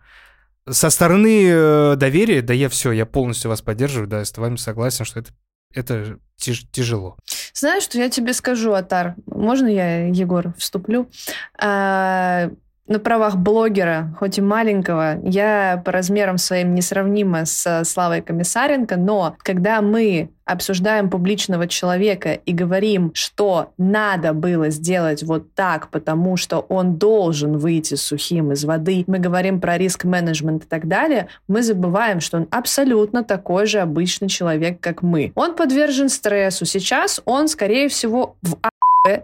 C: Со стороны э, доверия, да я все, я полностью вас поддерживаю, да, я с вами согласен, что это, это тяж- тяжело.
A: Знаешь, что я тебе скажу, Атар? Можно я, Егор, вступлю? А, на правах блогера, хоть и маленького, я по размерам своим несравнима с Славой Комиссаренко, но когда мы обсуждаем публичного человека и говорим, что надо было сделать вот так, потому что он должен выйти сухим из воды, мы говорим про риск-менеджмент и так далее, мы забываем, что он абсолютно такой же обычный человек, как мы. Он подвержен стрессу. Сейчас он, скорее всего, в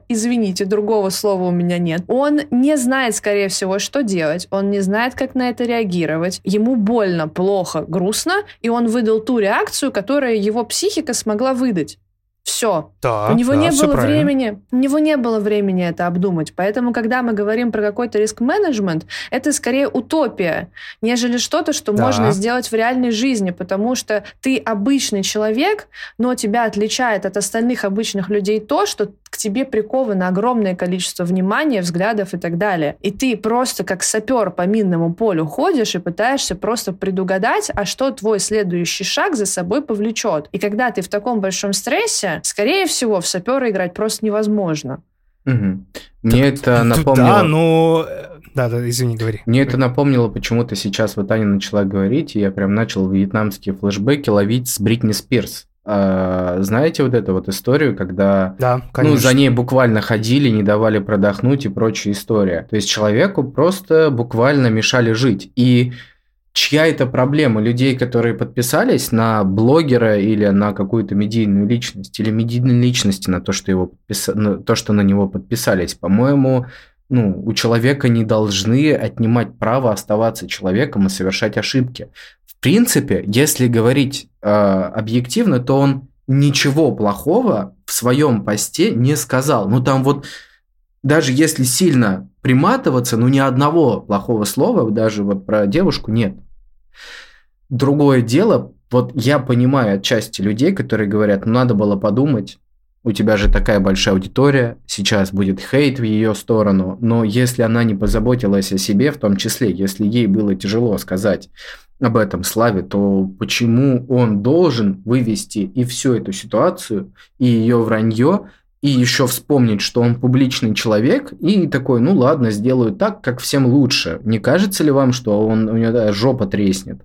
A: извините, другого слова у меня нет. Он не знает, скорее всего, что делать, он не знает, как на это реагировать. Ему больно, плохо, грустно, и он выдал ту реакцию, которая его психика смогла выдать. Все.
C: Да,
A: у него
C: да,
A: не было
C: правильно.
A: времени, у него не было времени это обдумать. Поэтому, когда мы говорим про какой-то риск-менеджмент, это скорее утопия, нежели что-то, что
C: Да.
A: можно сделать в реальной жизни, потому что ты обычный человек, но тебя отличает от остальных обычных людей то, что к тебе приковано огромное количество внимания, взглядов и так далее. И ты просто как сапер по минному полю ходишь и пытаешься просто предугадать, а что твой следующий шаг за собой повлечет. И когда ты в таком большом стрессе, скорее всего, в сапера играть просто невозможно.
B: Мгм. Мне это
C: Тут
B: напомнило...
C: Да, но... э, Да, да, извини, говори.
B: Мне это напомнило почему-то сейчас вот Аня начала говорить, и я прям начал вьетнамские флешбеки ловить с Бритни Спирс. А, знаете вот эту вот историю, когда
C: Да, конечно.
B: ну, за ней буквально ходили, не давали продохнуть и прочая история. То есть человеку просто буквально мешали жить. И чья это проблема? Людей, которые подписались на блогера или на какую-то медийную личность, или медийной личности на то, что, его подписа- на то, что на него подписались. По-моему, ну, у человека не должны отнимать право оставаться человеком и совершать ошибки. Принципе, если говорить э, объективно, то он ничего плохого в своем посте не сказал. Ну там вот даже если сильно приматываться, ну ни одного плохого слова даже вот про девушку нет. Другое дело, вот я понимаю отчасти людей, которые говорят, ну надо было подумать, у тебя же такая большая аудитория, сейчас будет хейт в ее сторону, но если она не позаботилась о себе, в том числе, если ей было тяжело сказать об этом Славе, то почему он должен вывести и всю эту ситуацию, и ее вранье, и еще вспомнить, что он публичный человек, и такой, ну ладно, сделаю так, как всем лучше. Не кажется ли вам, что он, у него да, жопа треснет?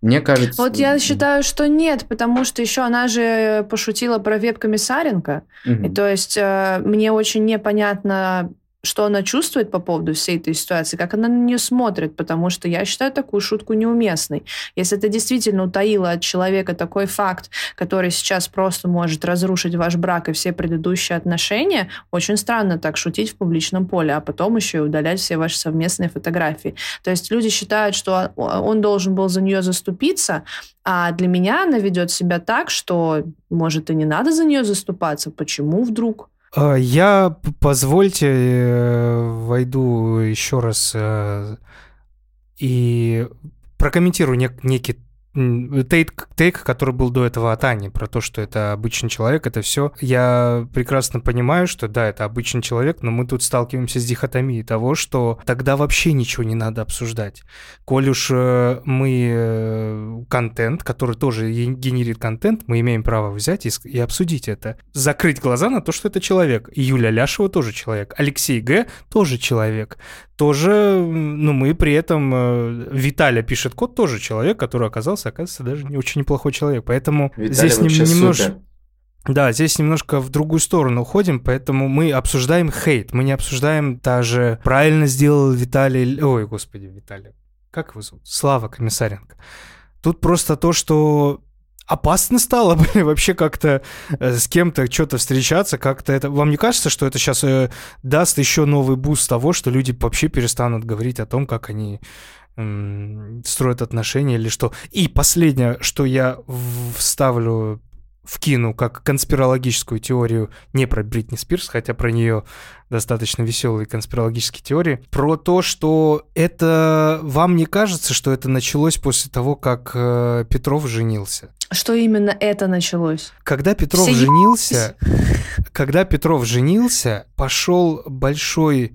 B: Мне кажется...
A: Вот я считаю, что нет, потому что еще она же пошутила про веб-комиссаренко. И то есть э, мне очень непонятно, что она чувствует по поводу всей этой ситуации, как она на нее смотрит, потому что я считаю такую шутку неуместной. Если ты действительно утаила от человека такой факт, который сейчас просто может разрушить ваш брак и все предыдущие отношения, очень странно так шутить в публичном поле, а потом еще и удалять все ваши совместные фотографии. То есть люди считают, что он должен был за нее заступиться, а для меня она ведет себя так, что, может, и не надо за нее заступаться. Почему вдруг?
C: А, Я, позвольте, э, войду еще раз э, и прокомментирую нек- некий тейк, тейк, который был до этого от Ани, про то, что это обычный человек, это все. Я прекрасно понимаю, что да, это обычный человек, но мы тут сталкиваемся с дихотомией того, что тогда вообще ничего не надо обсуждать. Коль уж э, мы э, контент, который тоже ге- генерит контент, мы имеем право взять и, и обсудить это. Закрыть глаза на то, что это человек. И Юля Ляшева тоже человек. Алексей Г. тоже человек. Тоже, ну, мы при этом... э, Виталя пишет код, тоже человек, который оказался, оказывается, даже не очень неплохой человек. Поэтому
B: Виталий
C: здесь нем- немножко... Да, здесь немножко в другую сторону уходим, поэтому мы обсуждаем хейт, мы не обсуждаем даже правильно сделал Виталий... Ой, господи, Виталий. Как его зовут? Слава Комиссаренко. Тут просто то, что опасно стало блин, [laughs] вообще как-то э, с кем-то что-то встречаться, как-то это... Вам не кажется, что это сейчас даст еще новый boost того, что люди вообще перестанут говорить о том, как они м, строят отношения или что? И последнее, что я вставлю вкину как конспирологическую теорию не про Бритни Спирс, хотя про нее достаточно веселые конспирологические теории, про то, что это... Вам не кажется, что это началось после того, как э, Петров женился?
A: Что именно это началось?
C: Когда Петров
A: Все
C: женился, когда Петров женился, пошел большой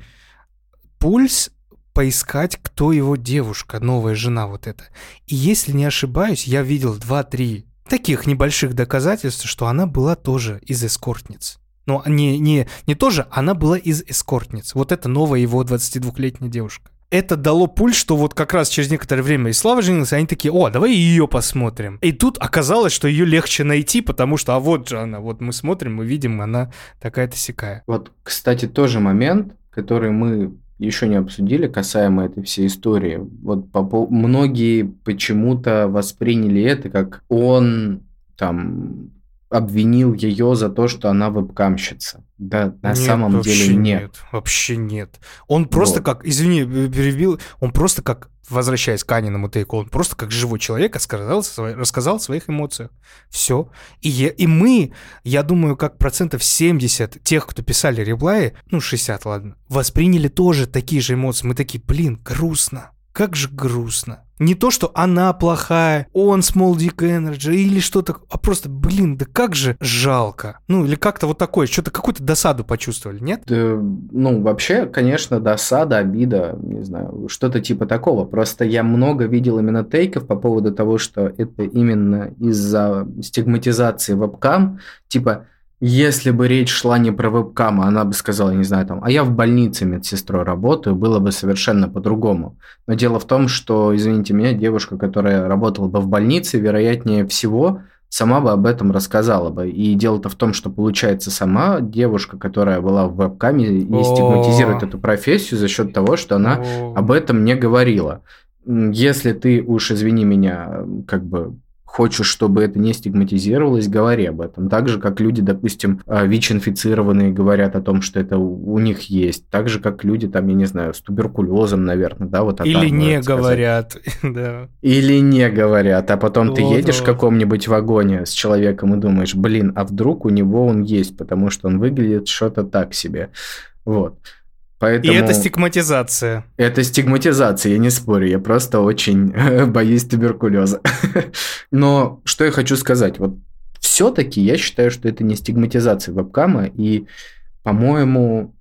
C: пульс поискать, кто его девушка, новая жена вот эта. И если не ошибаюсь, я видел 2-3 таких небольших доказательств, что она была тоже из эскортниц. Но не, не, не тоже, она была из эскортниц. Вот это новая его 22-летняя девушка. это дало пульс, что вот как раз через некоторое время и Слава женился, они такие, о, давай ее посмотрим. И тут оказалось, что ее легче найти, потому что, а вот же она, вот мы смотрим, мы видим, она такая-то сякая.
B: Вот, кстати, тоже момент, который мы еще не обсудили касаемо этой всей истории. Вот по, многие почему-то восприняли это как он там обвинил ее за то, что она вебкамщица. Да, на
C: нет,
B: самом деле нет. нет.
C: Вообще нет. Он просто вот. как, извини, перебил, он просто как, возвращаясь к Аниному тейку, он просто как живой человек рассказал, рассказал о своих эмоциях. Все. И, я, и мы, я думаю, как процентов 70 тех, кто писали реплаи, ну 60, ладно, восприняли тоже такие же эмоции. Мы такие, блин, грустно. Как же грустно. Не то, что она плохая, он small dick energy или что-то, а просто, блин, да как же жалко. Ну, или как-то вот такое, что-то какую-то досаду почувствовали, нет?
B: Да, ну, вообще, конечно, досада, обида, не знаю, что-то типа такого. Просто я много видел именно тейков по поводу того, что это именно из-за стигматизации вебкам, типа, если бы речь шла не про вебкам, она бы сказала, не знаю, там, а я в больнице медсестрой работаю, было бы совершенно по-другому. Но дело в том, что, извините меня, девушка, которая работала бы в больнице, вероятнее всего, сама бы об этом рассказала бы. И дело-то в том, что получается сама девушка, которая была в вебкаме, и стигматизирует эту профессию за счет того, что она об этом не говорила. Если ты уж, извини меня, как бы хочешь, чтобы это не стигматизировалось, говори об этом. Так же, как люди, допустим, а, ВИЧ-инфицированные говорят о том, что это у них есть. Так же, как люди, там, я не знаю, с туберкулезом, наверное, да, вот
C: Или не говорят, [laughs] да.
B: Или не говорят, а потом вот, ты едешь вот. в каком-нибудь вагоне с человеком и думаешь, блин, а вдруг у него он есть, потому что он выглядит что-то так себе. Вот.
C: Поэтому... И это стигматизация.
B: Это стигматизация, я не спорю, я просто очень [laughs] боюсь туберкулеза. [laughs] Но что я хочу сказать, вот все-таки я считаю, что это не стигматизация вебкама, и, по-моему,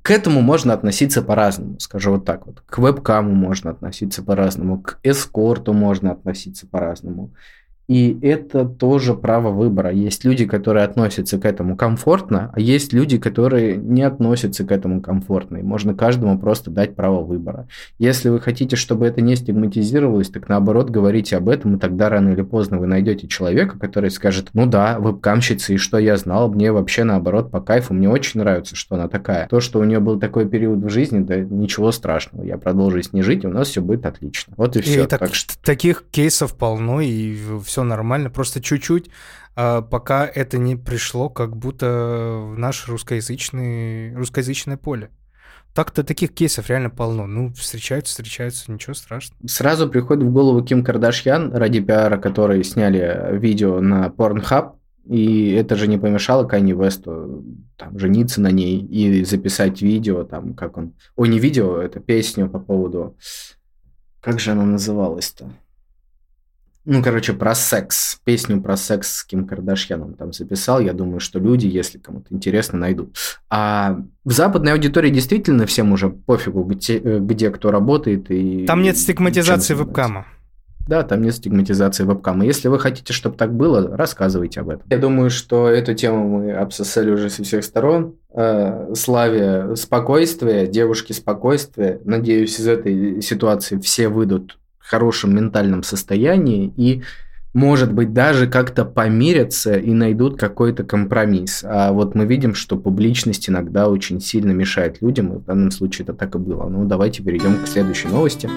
B: к этому можно относиться по-разному, скажу вот так вот. К вебкаму можно относиться по-разному, к эскорту можно относиться по-разному. И это тоже право выбора. Есть люди, которые относятся к этому комфортно, а есть люди, которые не относятся к этому комфортно. И можно каждому просто дать право выбора. Если вы хотите, чтобы это не стигматизировалось, так наоборот говорите об этом, и тогда рано или поздно вы найдете человека, который скажет, ну да, вебкамщица, и что я знал, мне вообще наоборот по кайфу, мне очень нравится, что она такая. То, что у нее был такой период в жизни, да ничего страшного, я продолжу с ней жить, и у нас все будет отлично. Вот и все. И
C: так, так. Таких кейсов полно, и все все нормально, просто чуть-чуть, а, пока это не пришло как будто в наше русскоязычный, русскоязычное поле. Так-то таких кейсов реально полно. Ну, встречаются, встречаются, ничего страшного.
B: Сразу приходит в голову Ким Кардашьян, ради пиара, которые сняли видео на Pornhub, и это же не помешало Канни Весту там, жениться на ней и записать видео, там, как он... Ой, не видео, это песню по поводу... Как же она называлась-то? Ну, короче, про секс. Песню про секс с Ким Кардашьяном там записал. Я думаю, что люди, если кому-то интересно, найдут. А в западной аудитории действительно всем уже пофигу, где, э, где кто работает. И
C: там нет стигматизации вебкама.
B: Да, там нет стигматизации вебкама. Если вы хотите, чтобы так было, рассказывайте об этом. Я думаю, что эту тему мы обсосали уже со всех сторон. Э, Славе спокойствие, девушке спокойствие. Надеюсь, из этой ситуации все выйдут хорошем ментальном состоянии и может быть, даже как-то помирятся и найдут какой-то компромисс. А вот мы видим, что публичность иногда очень сильно мешает людям, и в данном случае это так и было. Ну, давайте перейдем к следующей новости.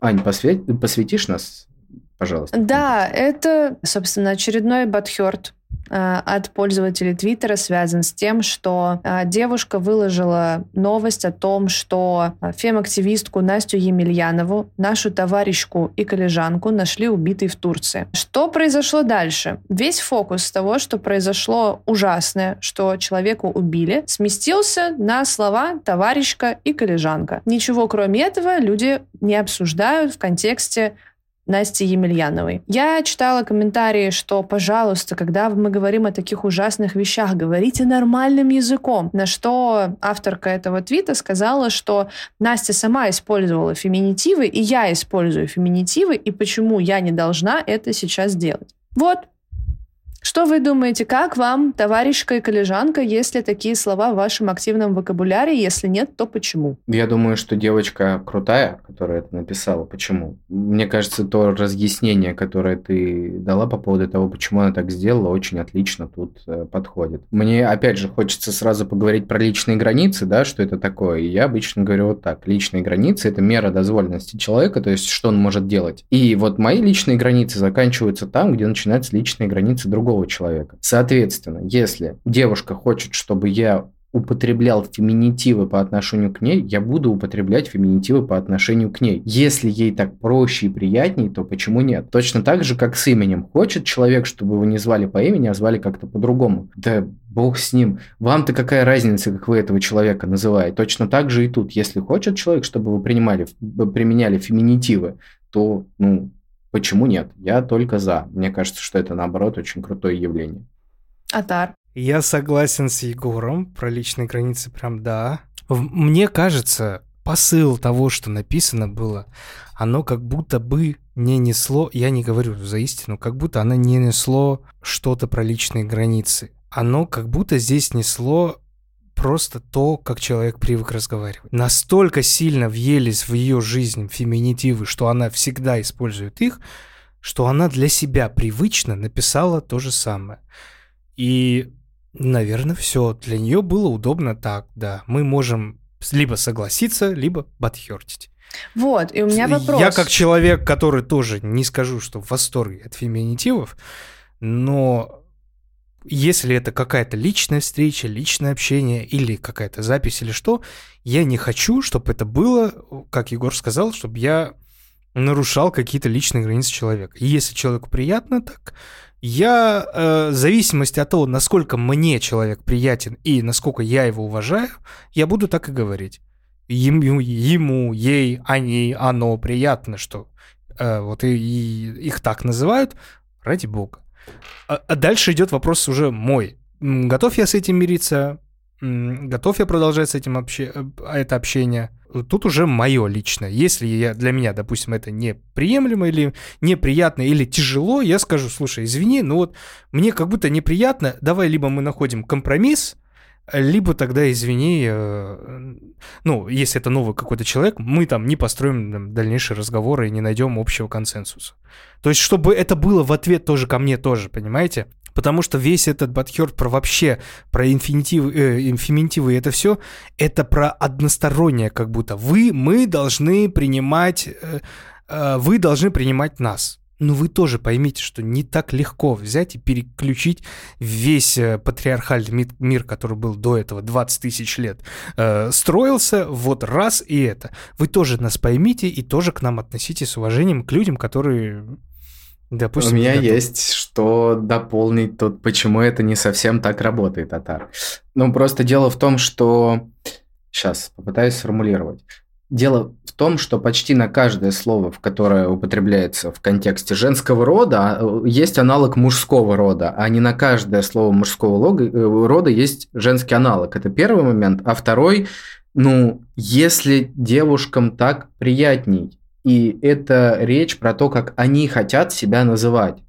B: Ань, посвет... посвятишь нас, пожалуйста?
A: Да, это, собственно, очередной Батхёрд Э, от пользователей Твиттера связан с тем, что э, девушка выложила новость о том, что э, фем-активистку Настю Емельянову, нашу товарищку и коллежанку нашли убитой в Турции. Что произошло дальше? Весь фокус того, что произошло ужасное, что человеку убили, сместился на слова товарищка и коллежанка. Ничего кроме этого люди не обсуждают в контексте Насти Емельяновой. Я читала комментарии, что, пожалуйста, когда мы говорим о таких ужасных вещах, говорите нормальным языком. На что авторка этого твита сказала, что Настя сама использовала феминитивы, и я использую феминитивы, и почему я не должна это сейчас делать. Вот. Что вы думаете, как вам, товарищка и коллежанка, если такие слова в вашем активном вокабуляре? Если нет, то почему?
B: Я думаю, что девочка крутая, которая это написала. Почему? Мне кажется, то разъяснение, которое ты дала по поводу того, почему она так сделала, очень отлично тут э, подходит. Мне, опять же, хочется сразу поговорить про личные границы, да, что это такое. И я обычно говорю вот так. Личные границы – это мера дозволенности человека, то есть что он может делать. И вот мои личные границы заканчиваются там, где начинаются личные границы другого другого человека. Соответственно, если девушка хочет, чтобы я употреблял феминитивы по отношению к ней, я буду употреблять феминитивы по отношению к ней. Если ей так проще и приятней, то почему нет? Точно так же, как с именем. Хочет человек, чтобы его не звали по имени, а звали как-то по-другому. Да бог с ним. Вам-то какая разница, как вы этого человека называете? Точно так же и тут. Если хочет человек, чтобы вы принимали, применяли феминитивы, то, ну, Почему нет? Я только за. Мне кажется, что это, наоборот, очень крутое явление.
A: Атар.
C: Я согласен с Егором. Про личные границы прям да. Мне кажется, посыл того, что написано было, оно как будто бы не несло, я не говорю за истину, как будто оно не несло что-то про личные границы. Оно как будто здесь несло просто то, как человек привык разговаривать. Настолько сильно въелись в ее жизнь феминитивы, что она всегда использует их, что она для себя привычно написала то же самое. И, наверное, все. Для нее было удобно так, да. Мы можем либо согласиться, либо подхертить.
A: Вот, и у меня вопрос.
C: Я как человек, который тоже не скажу, что в восторге от феминитивов, но если это какая-то личная встреча, личное общение или какая-то запись или что, я не хочу, чтобы это было, как Егор сказал, чтобы я нарушал какие-то личные границы человека. И если человеку приятно так, я э, в зависимости от того, насколько мне человек приятен и насколько я его уважаю, я буду так и говорить. Ему, ему ей, они, оно приятно, что э, вот и, и их так называют, ради бога. А, а дальше идет вопрос уже мой. Готов я с этим мириться? Готов я продолжать с этим обще... Э, это общение? Тут уже мое личное. Если я, для меня, допустим, это неприемлемо или неприятно или тяжело, я скажу, слушай, извини, но вот мне как будто неприятно, давай либо мы находим компромисс, либо тогда, извини, э, ну, если это новый какой-то человек, мы там не построим там, дальнейшие разговоры и не найдем общего консенсуса. То есть, чтобы это было в ответ тоже ко мне тоже, понимаете? Потому что весь этот батхерт про вообще, про инфинитивы, э, и это все, это про одностороннее как будто. Вы, мы должны принимать, э, э, вы должны принимать нас. Но вы тоже поймите, что не так легко взять и переключить весь э, патриархальный мир, который был до этого 20 тысяч лет, э, строился вот раз и это. Вы тоже нас поймите и тоже к нам относитесь с уважением к людям, которые
B: Допустим, У меня есть что дополнить тут, почему это не совсем так работает, Атар. Ну, просто дело в том, что... Сейчас попытаюсь сформулировать. Дело в том, что почти на каждое слово, в которое употребляется в контексте женского рода, э, есть аналог мужского рода, а не на каждое слово мужского э, рода есть женский аналог. Это первый момент. А второй, ну, если девушкам так приятней, и это речь про то, как они хотят себя называть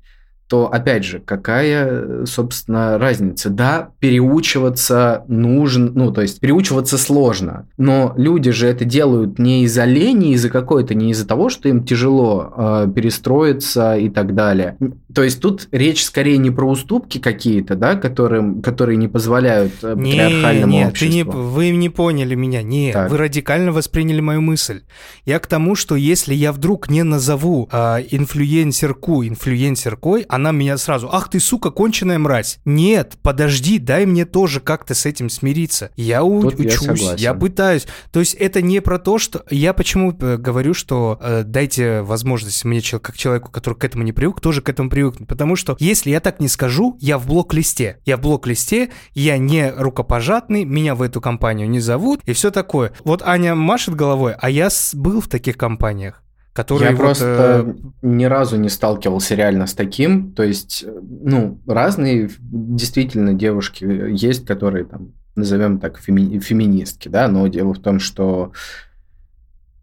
B: то, опять же, какая, собственно, разница? Да, переучиваться нужно, ну, то есть переучиваться сложно, но люди же это делают не из-за лени, из-за какой-то, не из-за того, что им тяжело э, перестроиться и так далее. То есть тут речь скорее не про уступки какие-то, да, которые, которые не позволяют э, не, патриархальному
C: нет,
B: обществу.
C: Ты не, вы не поняли меня, нет, так. вы радикально восприняли мою мысль. Я к тому, что если я вдруг не назову э, инфлюенсерку инфлюенсеркой, она меня сразу, ах ты, сука, конченая мразь. Нет, подожди, дай мне тоже как-то с этим смириться. Я у- учусь, я, я пытаюсь. То есть это не про то, что... Я почему э, говорю, что э, дайте возможность мне, как человеку, который к этому не привык, тоже к этому привыкнуть. Потому что если я так не скажу, я в блок-листе. Я в блок-листе, я не рукопожатный, меня в эту компанию не зовут и все такое. Вот Аня машет головой, а я был в таких компаниях
B: которые... Я вот, просто э... ни разу не сталкивался реально с таким. То есть, ну, разные действительно девушки есть, которые там, назовем так, феми... феминистки, да, но дело в том, что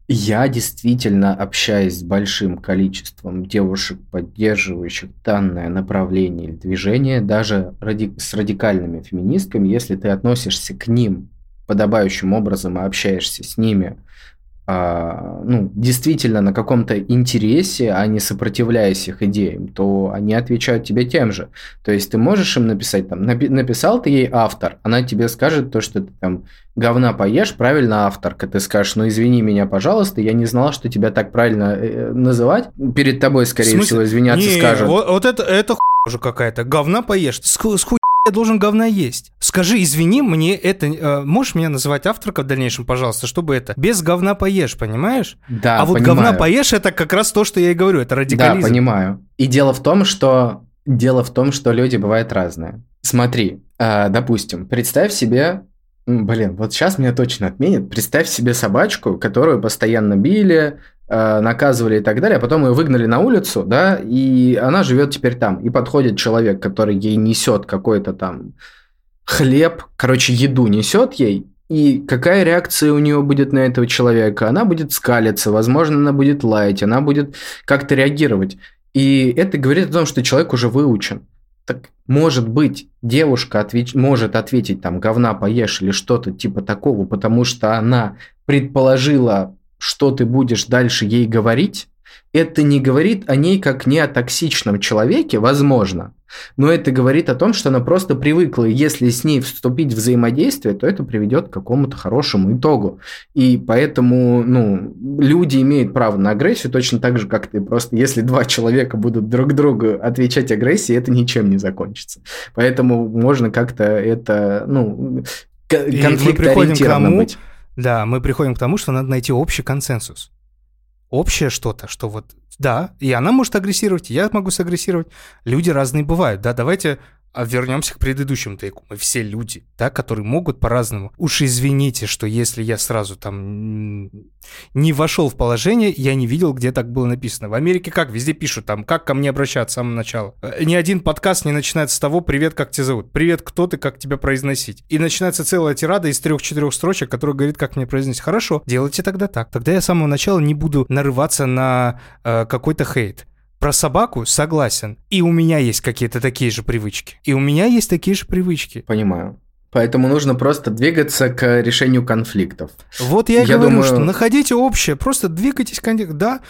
B: Я действительно общаюсь с большим количеством девушек, поддерживающих данное направление или движение, даже ради... с радикальными феминистками, если ты относишься к ним подобающим образом и общаешься с ними а, ну, действительно на каком-то интересе, а не сопротивляясь их идеям, то они отвечают тебе тем же. То есть ты можешь им написать, там, напи- написал ты ей автор, она тебе скажет то, что ты там говна поешь, правильно авторка, ты скажешь, ну извини меня, пожалуйста, я не знала, что тебя так правильно э, называть. Перед тобой, скорее всего, извиняться
C: не,
B: скажут.
C: Вот, вот это, это уже какая-то. Говна поешь. С, с я должен говна есть. Скажи, извини, мне это... Э, можешь меня называть авторкой в дальнейшем, пожалуйста, чтобы это... Без говна поешь, понимаешь?
B: Да,
C: а вот
B: понимаю.
C: говна поешь, это как раз то, что я и говорю, это радикализм.
B: Да, понимаю. И дело в том, что... Дело в том, что люди бывают разные. Смотри, э, допустим, представь себе... Блин, вот сейчас меня точно отменят. Представь себе собачку, которую постоянно били, наказывали и так далее, а потом ее выгнали на улицу, да, и она живет теперь там. И подходит человек, который ей несет какой-то там хлеб, короче, еду несет ей, и какая реакция у нее будет на этого человека? Она будет скалиться, возможно, она будет лаять, она будет как-то реагировать. И это говорит о том, что человек уже выучен. Так, может быть, девушка отвеч... может ответить там говна поешь или что-то типа такого, потому что она предположила, что ты будешь дальше ей говорить, это не говорит о ней как не о токсичном человеке, возможно, но это говорит о том, что она просто привыкла, и если с ней вступить в взаимодействие, то это приведет к какому-то хорошему итогу. И поэтому, ну, люди имеют право на агрессию точно так же, как ты. Просто если два человека будут друг другу отвечать агрессией, это ничем не закончится. Поэтому можно как-то это, ну, конфликт быть.
C: Да, мы приходим к тому, что надо найти общий консенсус общее что-то, что вот, да, и она может агрессировать, я могу сагрессировать. Люди разные бывают, да, давайте а вернемся к предыдущему тейку. Мы все люди, да, которые могут по-разному. Уж извините, что если я сразу там не вошел в положение, я не видел, где так было написано. В Америке как? Везде пишут там, как ко мне обращаться с самого начала. Э, ни один подкаст не начинается с того, привет, как тебя зовут. Привет, кто ты, как тебя произносить. И начинается целая тирада из трех-четырех строчек, которая говорит, как мне произносить. Хорошо, делайте тогда так. Тогда я с самого начала не буду нарываться на э, какой-то хейт. Про собаку согласен. И у меня есть какие-то такие же привычки. И у меня есть такие же привычки.
B: Понимаю. Поэтому нужно просто двигаться к решению конфликтов.
C: Вот я, я говорю, думаю... что находите общее, просто двигайтесь к Да,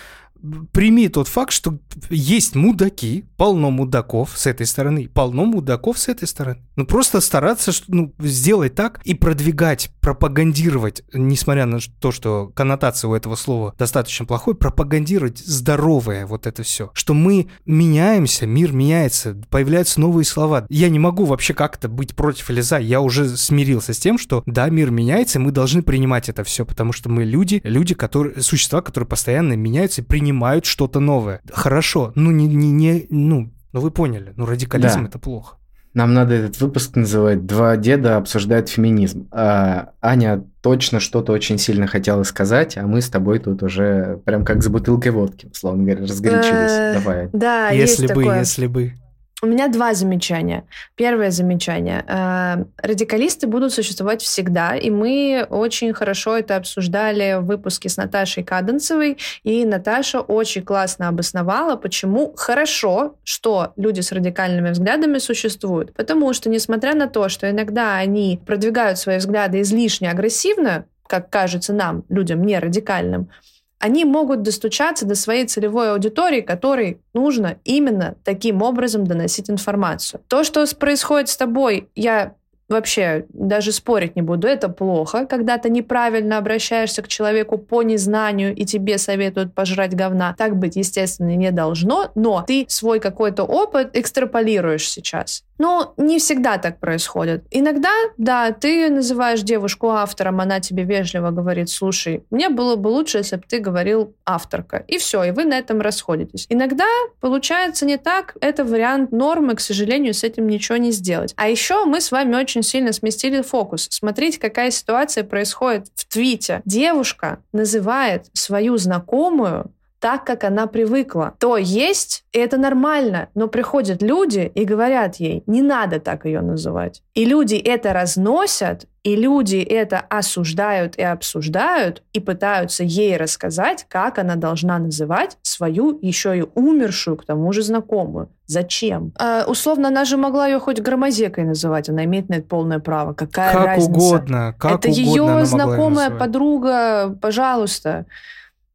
C: прими тот факт, что есть мудаки, полно мудаков с этой стороны, полно мудаков с этой стороны. Ну, просто стараться ну, сделать так и продвигать, пропагандировать, несмотря на то, что коннотация у этого слова достаточно плохой, пропагандировать здоровое вот это все. Что мы меняемся, мир меняется, появляются новые слова. Я не могу вообще как-то быть против или за. Я уже смирился с тем, что да, мир меняется, и мы должны принимать это все, потому что мы люди, люди, которые, существа, которые постоянно меняются и принимают принимают что-то новое. Хорошо, ну не, не, не ну, ну вы поняли, ну радикализм да. это плохо.
B: Нам надо этот выпуск называть «Два деда обсуждают феминизм». А, Аня точно что-то очень сильно хотела сказать, а мы с тобой тут уже прям как с бутылкой водки, условно говоря, разгорячились. Э, Давай.
A: Да,
C: если
A: есть
C: бы,
A: такое.
C: если бы.
A: У меня два замечания. Первое замечание. Э, радикалисты будут существовать всегда, и мы очень хорошо это обсуждали в выпуске с Наташей Каденцевой, и Наташа очень классно обосновала, почему хорошо, что люди с радикальными взглядами существуют. Потому что, несмотря на то, что иногда они продвигают свои взгляды излишне агрессивно, как кажется нам, людям не радикальным, они могут достучаться до своей целевой аудитории, которой нужно именно таким образом доносить информацию. То, что происходит с тобой, я вообще даже спорить не буду, это плохо, когда ты неправильно обращаешься к человеку по незнанию и тебе советуют пожрать говна. Так быть, естественно, не должно, но ты свой какой-то опыт экстраполируешь сейчас. Но не всегда так происходит. Иногда, да, ты называешь девушку автором, она тебе вежливо говорит, слушай, мне было бы лучше, если бы ты говорил авторка. И все, и вы на этом расходитесь. Иногда получается не так, это вариант нормы, к сожалению, с этим ничего не сделать. А еще мы с вами очень сильно сместили фокус. Смотрите, какая ситуация происходит в твите. Девушка называет свою знакомую так, как она привыкла. То есть, и это нормально, но приходят люди и говорят ей, не надо так ее называть. И люди это разносят, и люди это осуждают и обсуждают, и пытаются ей рассказать, как она должна называть свою еще и умершую, к тому же знакомую. Зачем? А, условно, она же могла ее хоть громозекой называть, она имеет на это полное право. Какая
C: как
A: разница?
C: угодно, как
A: это
C: угодно
A: ее знакомая подруга, пожалуйста.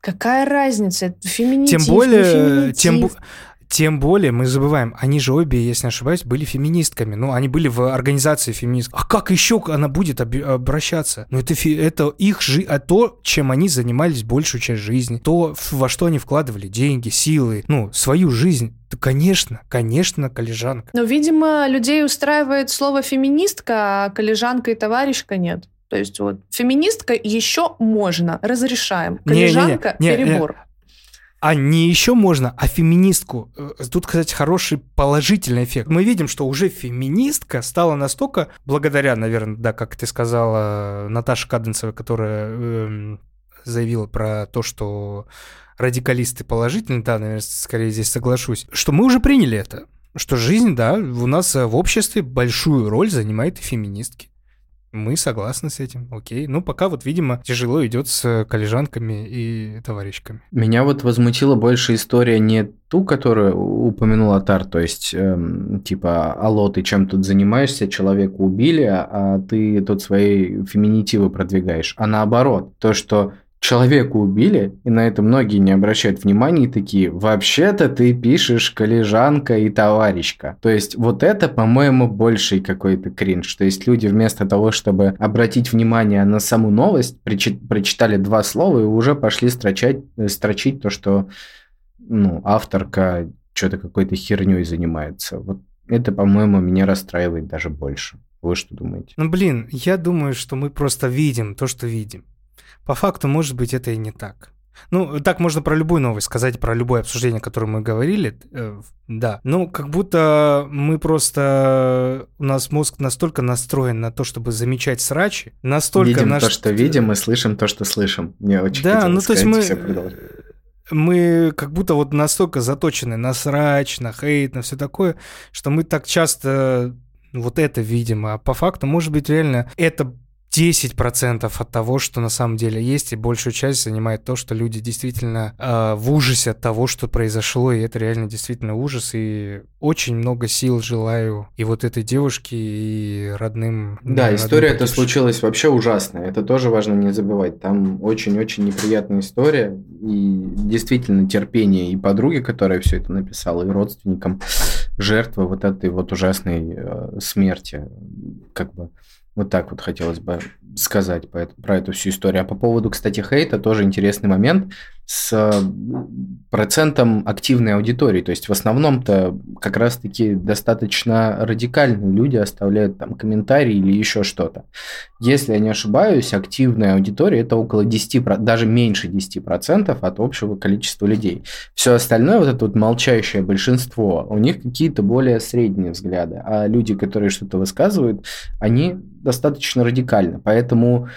A: Какая разница? Это феминитив,
C: Тем более, тем,
A: феминитив.
C: бо- тем более мы забываем, они же обе, если не ошибаюсь, были феминистками. Ну, они были в организации феминист. А как еще она будет обращаться? Ну, это, это их жизнь, а то, чем они занимались большую часть жизни, то, во что они вкладывали деньги, силы, ну, свою жизнь. Да, конечно, конечно, коллежанка.
A: Но, видимо, людей устраивает слово феминистка, а коллежанка и товарищка нет. То есть вот феминистка еще можно, разрешаем. Коллежанка
C: не, не.
A: перебор.
C: А не еще можно, а феминистку. Э, Тут, кстати, хороший положительный эффект. Мы видим, что уже феминистка стала настолько, благодаря, наверное, да, как ты сказала, Наташа Каденцева, которая эм, заявила про то, что радикалисты положительные, да, наверное, скорее здесь соглашусь, что мы уже приняли это. Что жизнь, да, у нас э, в обществе большую роль занимает и феминистки. Мы согласны с этим, окей. Ну, пока вот, видимо, тяжело идет с коллежанками и товарищками.
B: Меня вот возмутила больше история не ту, которую упомянул Атар, то есть, эм, типа, алло, ты чем тут занимаешься, человека убили, а ты тут свои феминитивы продвигаешь, а наоборот, то, что человека убили, и на это многие не обращают внимания, и такие, вообще-то ты пишешь коллежанка и товарищка. То есть вот это, по-моему, больший какой-то кринж. То есть люди вместо того, чтобы обратить внимание на саму новость, причи- прочитали два слова и уже пошли строчать, э, строчить то, что ну, авторка что-то какой-то херней занимается. Вот это, по-моему, меня расстраивает даже больше. Вы что думаете?
C: Ну, блин, я думаю, что мы просто видим то, что видим. По факту, может быть, это и не так. Ну, так можно про любую новость сказать, про любое обсуждение, которое мы говорили, э, да. Ну, как будто мы просто... У нас мозг настолько настроен на то, чтобы замечать срачи, настолько...
B: видим
C: наш-
B: то, что видим, и слышим то, что слышим. Мне очень
C: Да, ну то есть
B: сказать,
C: мы... Мы как будто вот настолько заточены на срач, на хейт, на все такое, что мы так часто вот это видим. А по факту, может быть, реально это 10% от того, что на самом деле есть, и большую часть занимает то, что люди действительно э, в ужасе от того, что произошло, и это реально действительно ужас, и очень много сил желаю и вот этой девушке, и родным.
B: Да,
C: родным
B: история эта случилась вообще ужасная. Это тоже важно не забывать. Там очень-очень неприятная история. И действительно терпение и подруги, которая все это написала, и родственникам жертвы вот этой вот ужасной э, смерти. Как бы вот так вот хотелось бы сказать про эту всю историю. А по поводу, кстати, хейта, тоже интересный момент с процентом активной аудитории. То есть в основном-то как раз-таки достаточно радикальные люди оставляют там комментарии или еще что-то. Если я не ошибаюсь, активная аудитория это около 10, про- даже меньше 10% от общего количества людей. Все остальное, вот это вот молчащее большинство, у них какие-то более средние взгляды. А люди, которые что-то высказывают, они достаточно радикальны. Поэтому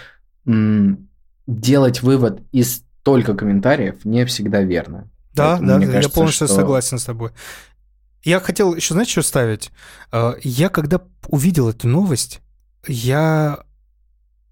B: делать вывод из только комментариев не всегда верно.
C: Да,
B: Поэтому
C: да,
B: мне
C: я
B: кажется,
C: полностью
B: что-
C: согласен с тобой. Я хотел еще, знаете, что ставить? Э, Я когда увидел эту новость, я